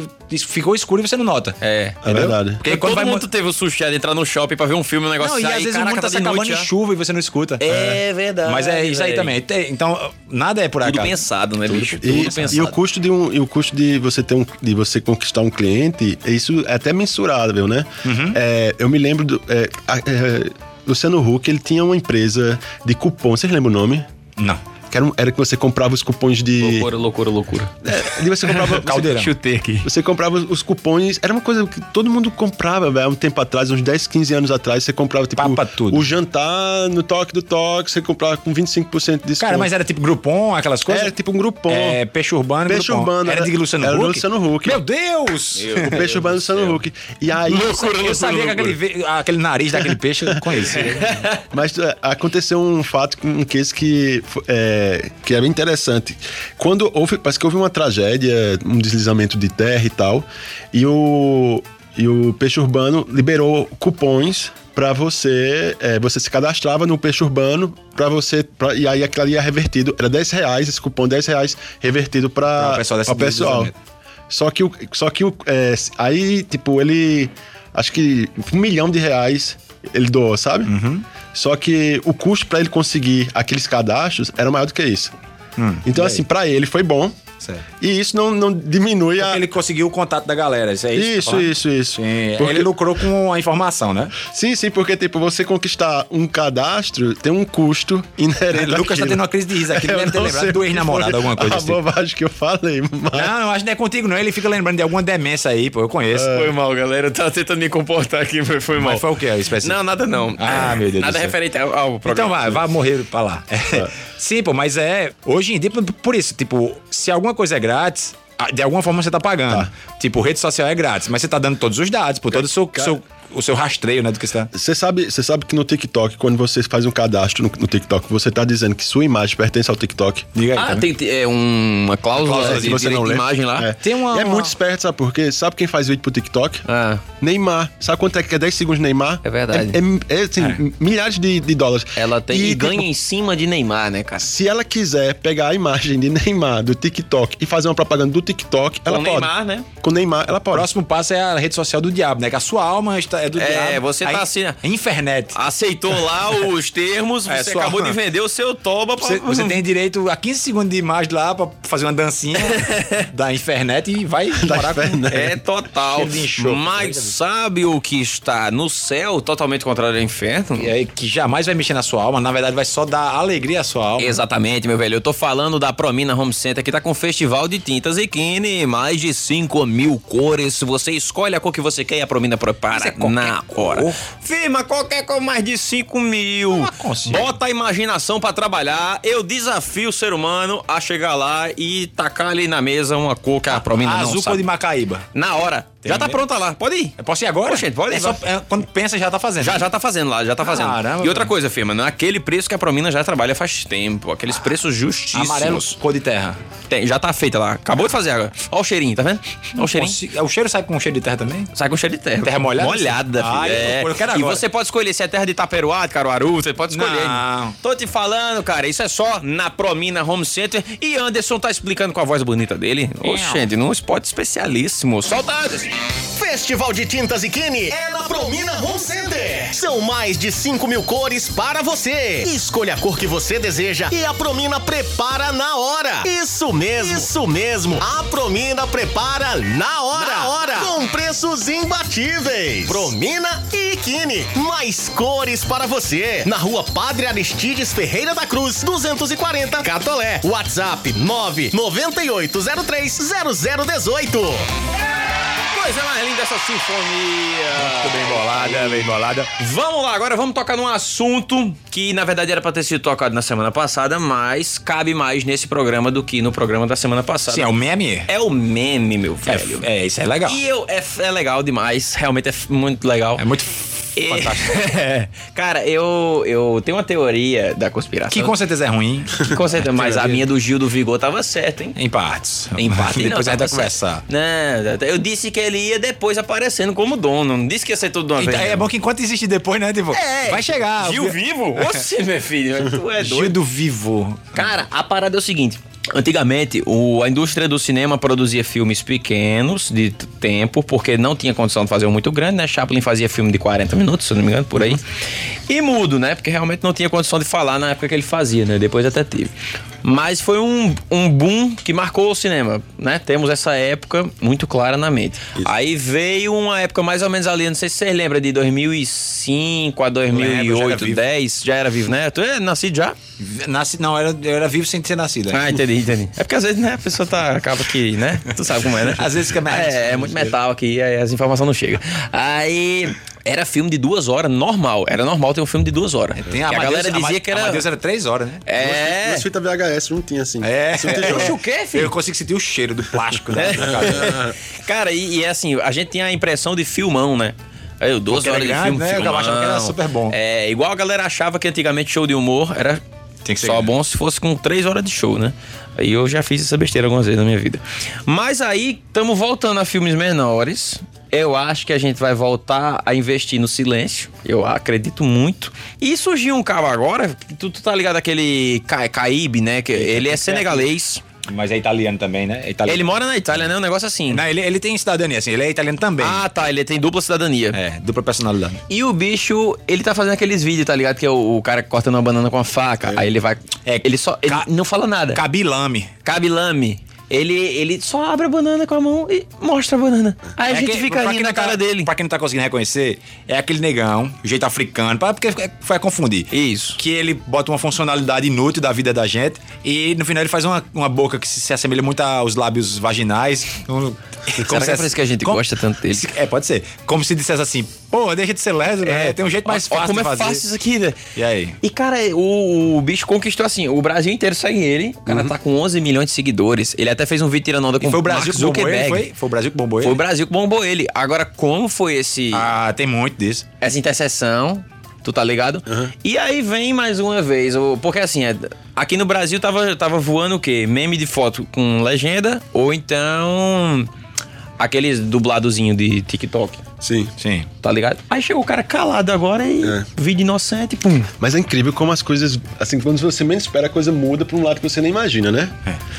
ficou escuro e você não nota. É. É verdade. Porque quando todo vai mundo mu- teve o susto de entrar no shopping pra ver um filme, um negócio Não, e às vezes caraca, o mundo tá se de acabando noite em chuva e você não escuta. É verdade. Mas é isso aí também. Então, nada é por Tudo acaso. pensado, né, bicho? Tudo E, pensado. e o custo de um, e o custo de você ter um, de você conquistar um cliente, isso é até mensurável, né? Uhum. É, eu me lembro do é, é, Luciano Huck, ele tinha uma empresa de cupom. Vocês lembram o nome? Não. Que era, era que você comprava os cupons de. Loucura, loucura, loucura. É, você comprava. Caldeirão. Chutei aqui. Você comprava os cupons, era uma coisa que todo mundo comprava, velho. Há um tempo atrás, uns 10, 15 anos atrás, você comprava, tipo, Papa tudo. o jantar no toque do toque, você comprava com 25% de desconto. Cara, mas era tipo Groupon, aquelas coisas? Era tipo um grupom. É, Peixe Urbano e Peixe Groupon. Urbano. Era de Luciano era Huck? do Luciano Huck. Meu Deus! O peixe urbano do Luciano Huck. E aí. eu sabia que aquele, aquele nariz daquele peixe eu conhecia. Mas é, aconteceu um fato, um case que, fo- é, que é bem interessante. Quando houve, parece que houve uma tragédia, um deslizamento de terra e tal, e o, e o Peixe Urbano liberou cupons para você, é, você se cadastrava no Peixe Urbano para você, pra- e aí aquilo ali ia revertido, era 10 reais, esse cupom 10 reais revertido Pra para o pessoal desse o pessoal. Só que, o, só que o, é, aí, tipo, ele. Acho que um milhão de reais ele doou, sabe? Uhum. Só que o custo pra ele conseguir aqueles cadastros era maior do que isso. então, assim, pra ele foi bom. Certo. E isso não, não diminui a. Ele conseguiu o contato da galera, isso é isso? Isso, tá isso, isso. Sim, Porque- ele lucrou com a informação, né? Sim, sim, porque, tipo, você conquistar um cadastro tem um custo inerente. Lucas tá tendo uma crise de riso aqui, ele deve ter lembrado do o ex-namorado, alguma coisa A assim. bobagem que eu falei, mas. Não, eu acho que não é contigo, não. Ele fica lembrando de alguma demência aí, pô. Eu conheço. Foi mal, galera. Eu tava tentando me comportar aqui, foi, foi mal. Mas foi o que específico? Não, nada não. Ah, meu Deus Nada do céu. referente ao, ao Então programa. vai, vai morrer pra lá. Sim, pô, mas é. Hoje em dia, por- isso, tipo, se alguma coisa é grátis, de alguma forma você tá pagando. Tipo, rede social é grátis, mas você tá dando todos os dados, por todo o seu, seu- o seu rastreio, né, do que você tá. Você sabe, você sabe que no TikTok, quando você faz um cadastro no, no TikTok, você tá dizendo que sua imagem pertence ao TikTok. Diga aí, Ah, tá tem é, uma cláusula, Cláusula, de se você não de lê. imagem lá. É. Tem uma- E é uma- muito esperto, sabe por quê? Sabe quem faz vídeo pro TikTok? Ah, Neymar. Sabe quanto é que é 10 segundos de Neymar? É verdade. É, é, é, assim, milhares de, de dólares. ela tem e, tipo, ganha em cima de Neymar, né, cara? Se ela quiser pegar a imagem de Neymar do TikTok e fazer uma propaganda do TikTok, ela Com pode. Neymar, né? Com Neymar, ela O pode. próximo passo é a rede social do diabo, né? Que a sua alma está, é do É, diabo. você tá assim? Internet. Aceitou lá os termos, É, você sua- acabou de vender o seu toba pra... Você, você tem direito a 15 segundos de imagem lá pra fazer uma dancinha da internet e vai morar com... É total. Enxofre. Mas sabe o que está no céu, totalmente contrário ao inferno? E aí, que jamais vai mexer na sua alma, na verdade vai só dar alegria à sua alma. Exatamente, meu velho. Eu tô falando da Promina Home Center, que tá com festival de tintas e Kine, mais de 5 mil cores. Você escolhe a cor que você quer e a Promina prepara Mas é qualquer na cor. hora. Firma, qualquer cor mais de 5 mil. Bota a imaginação pra trabalhar. Eu desafio o ser humano a chegar lá e tacar ali na mesa uma cor que a Promina não Azul sabe. de Macaíba. Na hora. já tá mesmo? pronta lá. Pode ir. Eu posso ir agora? Oxe, pode ir, é só, é, Quando pensa, já tá fazendo. Já, já tá fazendo lá, já tá fazendo. Caramba, e outra coisa, firma, não é aquele preço que a Promina já trabalha faz tempo. Aqueles preços justíssimos. Amarelo, cor de terra. Tem, já tá feita lá. Acabou de fazer agora. Olha o cheirinho, tá vendo? Olha o cheirinho. Consigo- O cheiro sai com cheiro de terra também? Sai com cheiro de terra. Terra molhada? Molhada, Ah, filho. eu- É. eu quero e agora. você pode escolher se é terra de Itaperuá, de Caruaru, você pode escolher. Não. Tô te falando, cara, isso é só na Promina Home Center. E Anderson tá explicando com a voz bonita dele. Oxente, num spot especialíssimo. Anderson. Festival de Tintas e Kine é na Promina Home Center. São mais de 5 mil cores para você. Escolha a cor que você deseja e a Promina prepara na hora. Isso mesmo, isso mesmo. A Promina prepara na hora. Com preços imbatíveis. Promina e Kine. Mais cores para você. Na rua Padre Aristides Ferreira da Cruz, 240 Catolé. WhatsApp 998030018. Coisa mais linda essa sinfonia. Muito bem bolada, bem bolada. Vamos lá, agora vamos tocar num assunto que na verdade era pra ter sido tocado na semana passada, mas cabe mais nesse programa do que no programa da semana passada. Sim, é o meme. É o meme, meu É, velho. é, isso é legal. E eu, é, é legal demais, realmente é muito legal. É muito fantástico. É. Cara, eu, eu tenho uma teoria da conspiração. Que com certeza é ruim. Que com certeza, mas a minha do Gil do Vigor tava certa, hein? Em partes. Em parte. Depois não, a gente vai conversar. Não, eu disse que ele ia depois aparecendo como dono. Não disse que ia ser tudo de uma Então, vez. é bom que enquanto existe depois, né? Tipo, É. vai chegar. Gil vivo? Oxe, meu filho, tu é Gil doido. do Vivo. Cara, a parada é o seguinte. Antigamente, o- a indústria do cinema produzia filmes pequenos de tempo, porque não tinha condição de fazer um muito grande, né? Chaplin fazia filme de 40 minutos, se não me engano, por aí. E mudo, né? Porque realmente não tinha condição de falar na época que ele fazia, né? Depois até teve. Mas foi um, um boom que marcou o cinema, né? Temos essa época muito clara na mente. Aí veio uma época mais ou menos ali, não sei se vocês lembram, de 2005 a Lembro, já era 2008, vivo. 10, já era vivo, né? Tu é nascido já? Nasci, não, eu era, eu era vivo sem ter nascido. né? Ah, entendi, entendi. É porque às vezes, né, a pessoa tá, acaba que, né? Tu sabe como é, né? Às vezes fica mais- É, é muito metal aqui, aí as informações não chegam. Aí. Era filme de duas horas, normal. Era normal ter um filme de duas horas. Tem a, Amadeus- galera dizia que era. Amadeus era três horas, né? É. Nas fitas VHS não tinha assim. É. Tinha Oxe, o quê, filho? Eu consigo sentir o cheiro do plástico. É. Né? Cara, e, e é assim, a gente tinha a impressão de filmão, né? Aí, duas Porque era horas de grande, filme, né? Eu filmão. achava que era super bom. É, igual a galera achava que antigamente show de humor era Tem que ser só grande. bom se fosse com três horas de show, né? Aí eu já fiz essa besteira algumas vezes na minha vida. Mas aí, estamos voltando a filmes menores. Eu acho que a gente vai voltar a investir no silêncio. Eu acredito muito. E surgiu um cara agora, que tu, tu tá ligado aquele Ca Caíbe, né? Que ele é senegalês. Mas é italiano também, né? É italiano. Ele mora na Itália, né? Um negócio assim. Não, ele, ele tem cidadania, assim. Ele é italiano também. Ah, tá. Ele tem dupla cidadania. É, dupla personalidade. E o bicho, ele tá fazendo aqueles vídeos, tá ligado? Que é o, o cara cortando uma banana com a faca. Aí ele vai. É, ele só. Ele ca- não fala nada. Cabilame. Cabilame. Ele, ele só abre a banana com a mão e mostra a banana. Aí a gente que- fica rindo na tá- cara dele. Pra quem não tá conseguindo reconhecer, é aquele negão, jeito africano, pra- porque vai confundir. Isso. Que ele bota uma funcionalidade inútil da vida da gente e no final ele faz uma, uma boca que se, se assemelha muito aos lábios vaginais. Um- como que é se- por isso que a gente como- gosta tanto dele? se- É, pode ser. Como se dissesse assim, pô, deixa de ser lésbico, né? Tem um jeito mais ó fácil como de é fazer. fácil isso aqui, né? E aí? E, cara, o, o bicho conquistou assim, o Brasil inteiro segue ele. O cara tá com 11 milhões de seguidores. Ele até fez um vídeo tirando onda com E foi o Brasil Mark que bombou ele? Foi? Foi o Brasil que bombou ele? Foi o Brasil que bombou ele. Agora, como foi esse Ah, tem muito disso. essa interseção? Tu tá ligado? E aí vem mais uma vez, porque assim, é, aqui no Brasil tava, tava voando o quê? Meme de foto com legenda ou então aqueles dubladozinho de TikTok, Sim. Sim. tá ligado? Aí chegou o cara calado agora e É. vídeo inocente, pum. Mas é incrível como as coisas, assim, quando você menos espera, a coisa muda pra um lado que você nem imagina, né?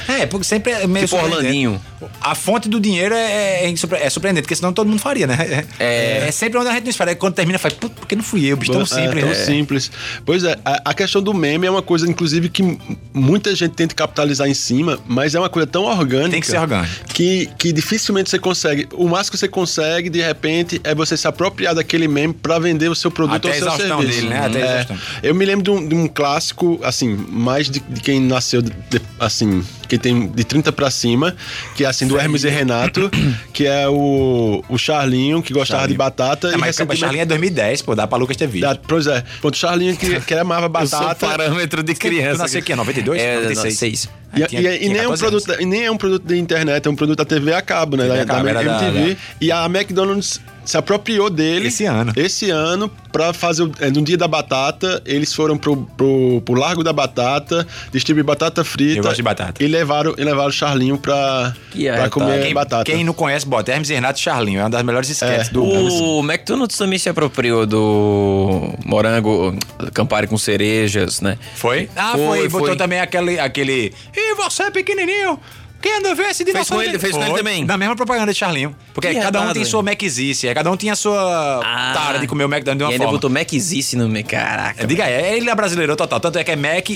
É, porque sempre é meio Tipo. Orlandinho. A fonte do dinheiro é, é, surpre- é surpreendente, porque senão todo mundo faria, né? É. É, sempre onde a gente não espera. Aí Quando termina, faz, puta, por que não fui eu? Bicho, tão É, simples, tão né? simples. Pois é, a, a questão do meme é uma coisa, inclusive, que muita gente tenta capitalizar em cima, mas é uma coisa tão orgânica. Tem que ser orgânico. Que, que dificilmente você consegue. O máximo que você consegue, de repente, é você se apropriar daquele meme pra vender o seu produto Até ou seu serviço. dele, né? Até É. Eu me lembro de um, de um clássico, assim, mais de, de quem nasceu, de- assim, que tem de 30 pra cima, que é assim, do Hermes e Renato, que é o, o Charlinho, que gostava Charlinho. de batata. É, mas recentemente- Charlinho é 2010, pô, dá pra Lucas ter vídeo. da- Pois é. Ponto Charlinho que, que amava Eu batata. parâmetro de criança. Tu nasceu aqui, 92? É, 96? 96. E, tinha- e- e nem, é um 14 produto, e nem é um produto da internet, é um produto da TV a cabo, né? TV Da, a da da- MTV. da- E a McDonald's se apropriou dele. Esse ano. Esse ano, pra fazer. o- é, no dia da batata, eles foram pro, pro, pro Largo da Batata, distribuir batata frita. Eu gosto de batata. E levaram, e levaram o Charlinho pra, Que pra comer Quem, batata. quem não conhece, bota Hermes e Renato e Charlinho. É uma das melhores sketches do mundo. O McDonald's também se apropriou do morango Campari com cerejas, né? Foi? Ah, Foi, foi. Botou foi. também aquele, aquele. E você, pequenininho? Quem anda ver esse dinossauro? com ele- fez com ele também? Na mesma propaganda de Charlinho. Porque Que cada um tem sua Maczice, é, cada um tinha a sua tara de comer o McDonald's de Ah. E uma ainda forma. botou Maczice no meio. Caraca. É, Diga aí, é, ele é brasileiro total. Tanto é que é Mac,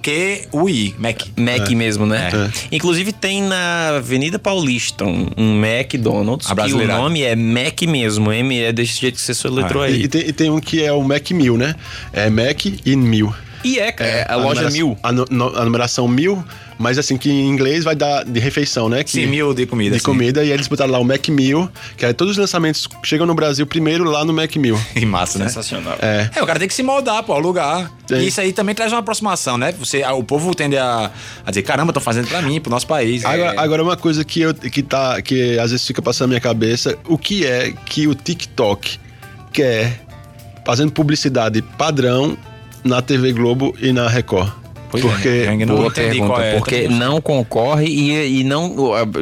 M-E-Q-U-I. Mac. Mac mesmo, né? É. Inclusive tem na Avenida Paulista um, um McDonald's A que o nome é Mac mesmo. M é desse jeito que você soletrou Ah, aí. E, e tem, e tem um que é o Mac Mil, né? É Mac e Mil. E é, cara. É, a loja numeração- mil. A, no- a numeração mil, mas assim, que em inglês vai dar de refeição, né? Que, Sim, mil de comida. de sim. comida, e eles botaram lá o Mac Mil, que é todos os lançamentos chegam no Brasil primeiro lá no Mac Mil. Que massa, né? Sensacional. É. É, o cara tem que se moldar, pô, ao lugar. E isso aí também traz uma aproximação, né? Você, o povo tende a, a dizer, caramba, estão fazendo pra mim, pro nosso país. Agora, É. agora uma coisa que, eu, que, tá, que às vezes fica passando na minha cabeça, o que é que o TikTok sequer fazendo publicidade padrão na TV Globo e na Record. Pois é, Porque ainda não Boa pergunta, é. porque não concorre e, e não.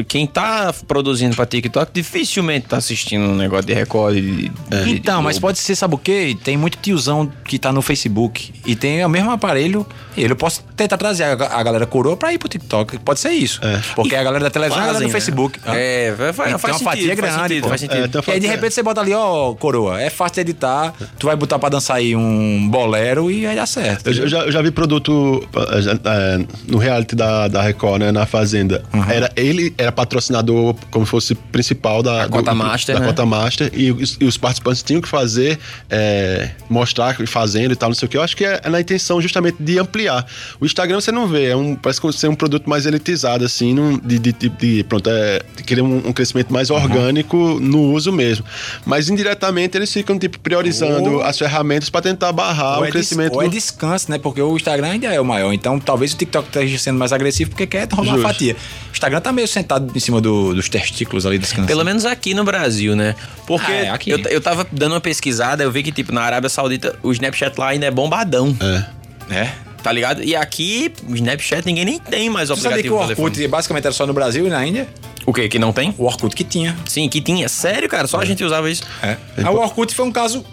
Quem tá produzindo pra TikTok dificilmente tá assistindo um negócio de recorde. de- de- Então, de mas pode ser, sabe o quê? Tem muito tiozão que tá no Facebook e tem o mesmo aparelho. E ele eu posso tentar trazer a, a galera coroa pra ir pro TikTok. Pode ser isso. É. Porque a galera da televisão é a galera Fazem, do né? Facebook. É, vai- vai- Então, faz uma fatia sentido, faz grande, sentido, faz sentido. É, então E aí, de repente, você bota ali, ó, coroa. É fácil de editar. Tu vai botar pra dançar aí um bolero e aí dá certo. Eu, eu já, eu já vi produto eh, no reality da, da Record, né? Na Fazenda. Era, ele era patrocinador, como se fosse principal da, Cota Master, da né? Cota Master. E, os- e os participantes tinham que fazer, eh, mostrar fazendo e tal, não sei o que. Eu acho que é, é na intenção justamente de ampliar. O Instagram você não vê, é um, parece ser um produto mais elitizado, assim, num- de, de, de- de- pronto, é, querer um, um crescimento mais orgânico no uso mesmo. Mas indiretamente eles ficam, tipo, priorizando Ou- as ferramentas para tentar barrar o é, crescimento. ou é descanso, né? Porque o Instagram ainda é o maior. Então, talvez o TikTok esteja sendo mais agressivo porque quer roubar Justo. a fatia. O Instagram tá meio sentado em cima do- dos testículos ali descansando. Pelo menos aqui no Brasil, né? Porque Ah, é, aqui. Eu, eu tava dando uma pesquisada, eu vi que, tipo, na Arábia Saudita, o Snapchat lá ainda é bombadão. É. É. Tá ligado? E aqui, o Snapchat, ninguém nem tem mais o Tu sabia que aplicativo o. Orkut basicamente era só no Brasil e na Índia? O quê? Que não tem? O Orkut que tinha. Sim, que tinha. Sério, cara? Só a gente usava isso. É. Aí o Orkut foi um caso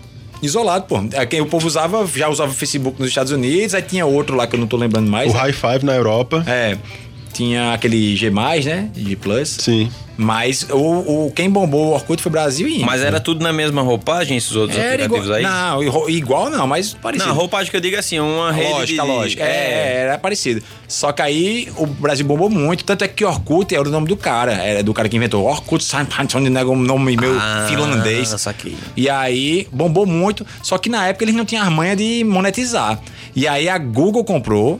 isolado, pô. É, Quem o povo usava, já usava o Facebook nos Estados Unidos, aí tinha outro lá que eu não tô lembrando mais. O High Five na Europa. É. Tinha aquele G, né? G Plus. Sim. Mas o, o, quem bombou o Orkut foi Brasil e Índia. Mas era tudo na mesma roupagem, esses outros Era igual, aplicativos aí? não, igual- igual não, mas parecido. Não, roupagem que eu digo assim, uma rede Lógica, de... lógica. É, era parecido. Só que aí o Brasil bombou muito. Tanto é que Orkut era o nome do cara. Era do cara que inventou. Orkut? Um nome meio Ah, finlandês. saquei. E aí bombou muito. Só que na época eles não tinham a manha de monetizar. E aí a Google comprou,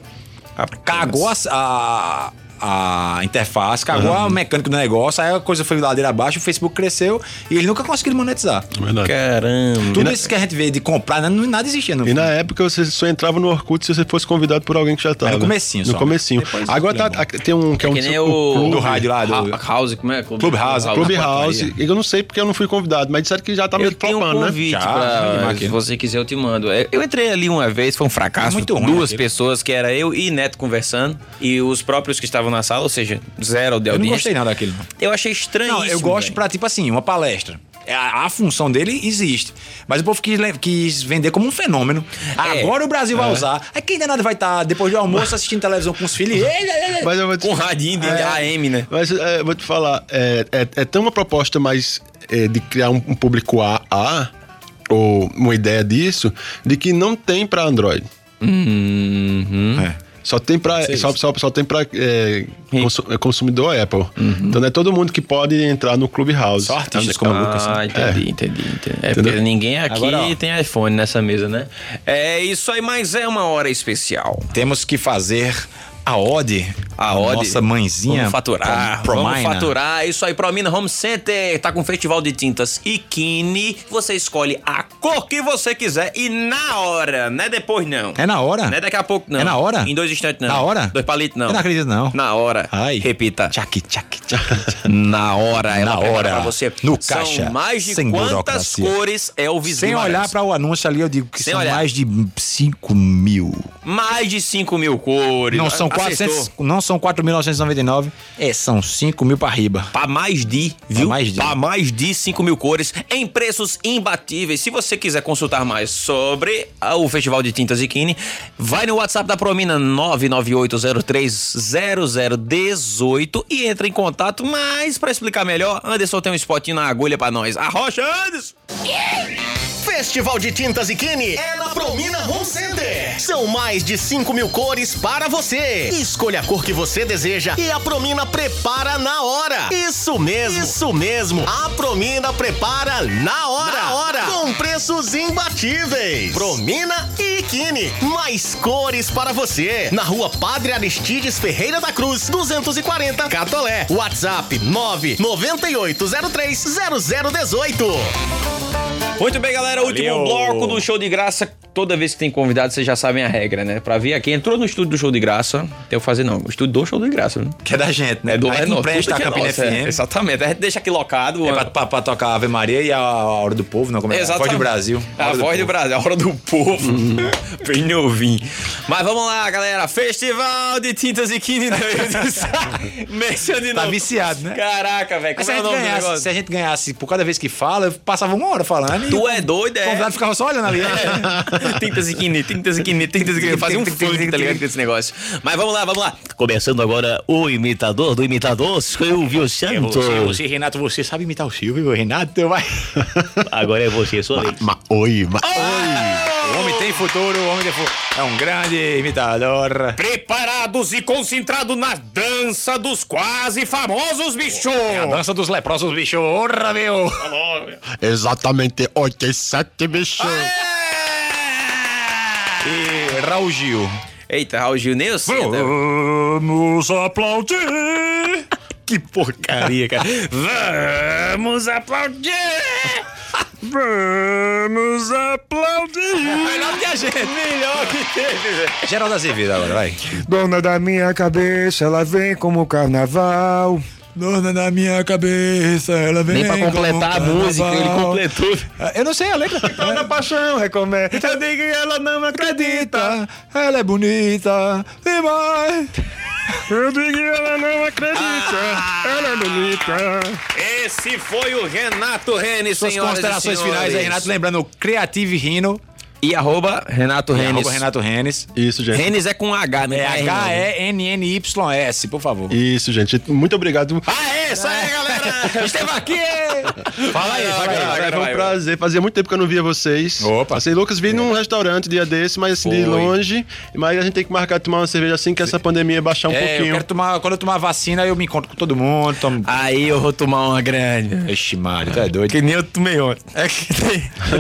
cagou a, a, a interface, cagou a mecânica do negócio. Aí a coisa foi ladeira abaixo, o Facebook cresceu e eles nunca conseguiram monetizar. Verdade. Caramba. Tudo isso que a gente vê de comprar, não, nada existia. No E na época você só entrava no Orkut se você fosse convidado por alguém que já tava. no comecinho No só. comecinho. Depois Agora tá, tem um que é um Que nem o... Clube, do rádio lá, do- Ha- House, como é? Clube, Clubhouse, Clube na House. portaria. Eu não sei porque eu não fui convidado, mas disseram que já tá meio tenho um flopando, né? convite Já, pra... já, Se você quiser, eu te mando. É, Eu entrei ali uma vez, foi um fracasso. É muito ruim Duas aquilo. pessoas, que era eu e Neto conversando. E os próprios que estavam na sala, ou seja, zero de Eu não audiência. gostei nada daquilo. Eu achei estranho Não, eu gosto pra, tipo assim, uma palestra. A, a função dele existe. Mas o povo quis, quis vender como um fenômeno. É. Agora o Brasil vai usar. Aí quem danado vai estar depois do almoço assistindo televisão com os filhos. Ei, ei, ei. Mas eu vou te, Com radinho de AM, né? mas, é, eu vou te falar, é, é, é tão uma proposta mais é, de criar um, um público AA, ou uma ideia disso, de que não tem pra Android. Uhum. É. Só tem pra, só, só, só tem pra é, consu- é, consumidor Apple. Então não é todo mundo que pode entrar no Clubhouse. Só artistas como o Lucas. né? Ah, entendi, entendi, entendi. É Entendeu? porque ninguém aqui Agora, ó. tem iPhone nessa mesa, né? É isso aí, mas é uma hora especial. Temos que fazer a Ode. A Ode. Nossa mãezinha. Vamos faturar. Pro- vamos faturar. Isso aí, Promina Home Center. Tá com festival de tintas e Kine. Você escolhe a cor que você quiser e na hora. Não é depois, não. É na hora? Não é daqui a pouco, não. É na hora? Em dois instantes, não. Na hora? Dois palitos, não. Eu não acredito, não. Na hora. Ai. Repita. Tchac, tchac, tchac. Na hora. Ela Na hora. Pra você. No São caixa. mais de Sem quantas cores é o Visguim Sem olhar Guimarães? para o anúncio ali, eu digo que Sem são olhar. mais de 5 mil. Mais de 5 mil cores. Não são. 400, não são 4.999, é, são 5 mil para riba. Pra mais de, viu? mais de. Pra mais de 5 mil cores, em preços imbatíveis. Se você quiser consultar mais sobre o Festival de Tintas e Kine, vai no WhatsApp da Promina 998030018 e entra em contato. Mas pra explicar melhor, Anderson tem um spotinho na agulha pra nós. Arrocha, Anderson! Festival de Tintas e Kine é na Promina Home Center. São mais de 5 mil cores para você. Escolha a cor que você deseja e a Promina prepara na hora. Isso mesmo, isso mesmo. A Promina prepara na hora. Na hora. Com preços imbatíveis. Promina e Kine. Mais cores para você. Na rua Padre Aristides Ferreira da Cruz, 240 Catolé. WhatsApp 998030018. Muito bem, galera. Último Valeu. bloco do show de graça toda vez que tem convidado, vocês já sabem a regra, né? Pra vir aqui, entrou no estúdio do show de graça, tem que fazer não. O estúdio do show de graça, né? Que é da gente, né? É do a empresta tudo a é Campina nosso, é. FM. Exatamente. A gente deixa aqui locado. É pra, pra- pra tocar a Ave Maria e a, a Hora do Povo, não? Como é? A Voz do Brasil. A voz do Povo. Brasil, a hora do povo. Bem novinho. Mas vamos lá, galera. Festival de Tintas e Quini. Mexa de Tá novo. viciado, né? Caraca, velho. Se é a, do se a gente ganhasse por cada vez que fala, eu passava uma hora falando. e Tu é doido, O é? convidado ficava só olhando ali. tintas e quini, tintas e quini, tintas e quini. Fazia um funk, tá ligado, com esse negócio. Mas vamos lá, vamos lá. Começando agora o imitador do imitador, Silvio Santos. Você, Renato, você sabe imitar o Silvio, Renato, vai. Agora é você, só ma, Oi, ma, O homem tem futuro, o homem tem futuro. É um grande imitador. Preparados e concentrados na dança dos quase famosos, bicho! É a dança dos leprosos, bicho. Orra, meu. Exatamente 87, bicho. E Raul Gil. Eita, Raul Gil, nem eu sei. até- Vamos aplaudir. Que porcaria, cara. Vamos aplaudir! Vamos aplaudir. Melhor que a gente. Melhor que teve, velho. Geraldo Azevedo agora, vai. Dona da minha cabeça, ela vem como carnaval. Dona da minha cabeça, ela vem Nem pra completar a música, ele completou. Ah, Eu não sei a letra. Toda paixão recomenda. Eu digo que ela não acredita. Ela é bonita demais. Eu digo que ela não acredita. Ela é bonita. Esse foi o Renato Renes, Suas senhoras e considerações senhores. finais aí, Renato. Lembrando, Creative Rino. E arroba Renato E Renes. arroba Renato Renes. Isso, gente. Renes é com H, né? É. H-E-N-N-Y-S, por favor. Isso, gente. Muito obrigado. Ah, é, isso aí, galera! Esteve aqui! Fala aí, fala aí. vai, Foi vai, um vai. prazer. Fazia muito tempo que eu não via vocês. Opa. Assim, Lucas, vi num restaurante dia desse, mas assim, de Foi. longe. Mas a gente tem que marcar de tomar uma cerveja assim que essa pandemia baixar um É, eu pouquinho. quero tomar, quando eu tomar vacina, eu me encontro com todo mundo. Tomo... Aí eu vou tomar uma grande. Ixi, Mário, tu é doido. Que nem eu tomei ontem. É que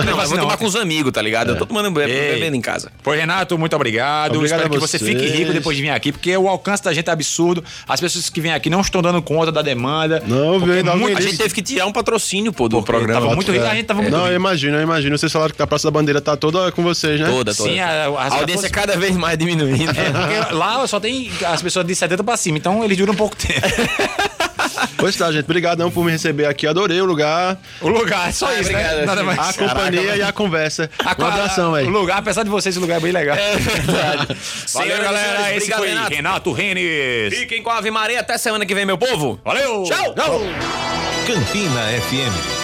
Não, eu vou tomar com os amigos, tá ligado? Eu tô tomando be- Ei. bebendo em casa. Pois, Renato, muito obrigado. Obrigado Espero a que você fique rico depois de vir aqui, porque o alcance da gente é absurdo. As pessoas que vêm aqui não estão dando conta da demanda. Não, muita vem. A gente teve que tirar um patrocínio, pô, do programa. Tava muito rico, a gente tava muito Não, rico. eu imagino, eu imagino. Vocês falaram que a Praça da Bandeira tá toda com vocês, né? Toda, toda. Sim, a, A audiência cada vez mais diminuindo. É, porque lá só tem as pessoas de 70 pra cima, então eles duram um pouco tempo. Pois tá, gente. Obrigadão por me receber aqui. Adorei o lugar, O lugar, é só Ah, isso, obrigado, né? Nada mais. a companhia e a conversa. A- um abração, aí. O lugar, apesar de vocês, o lugar é bem legal. É verdade. Valeu, galera. senhores, Esse obrigado, foi Renato. Renato Renes. Fiquem com a Ave Maria até semana que vem, meu povo. Valeu! Tchau. Tchau! Campina FM.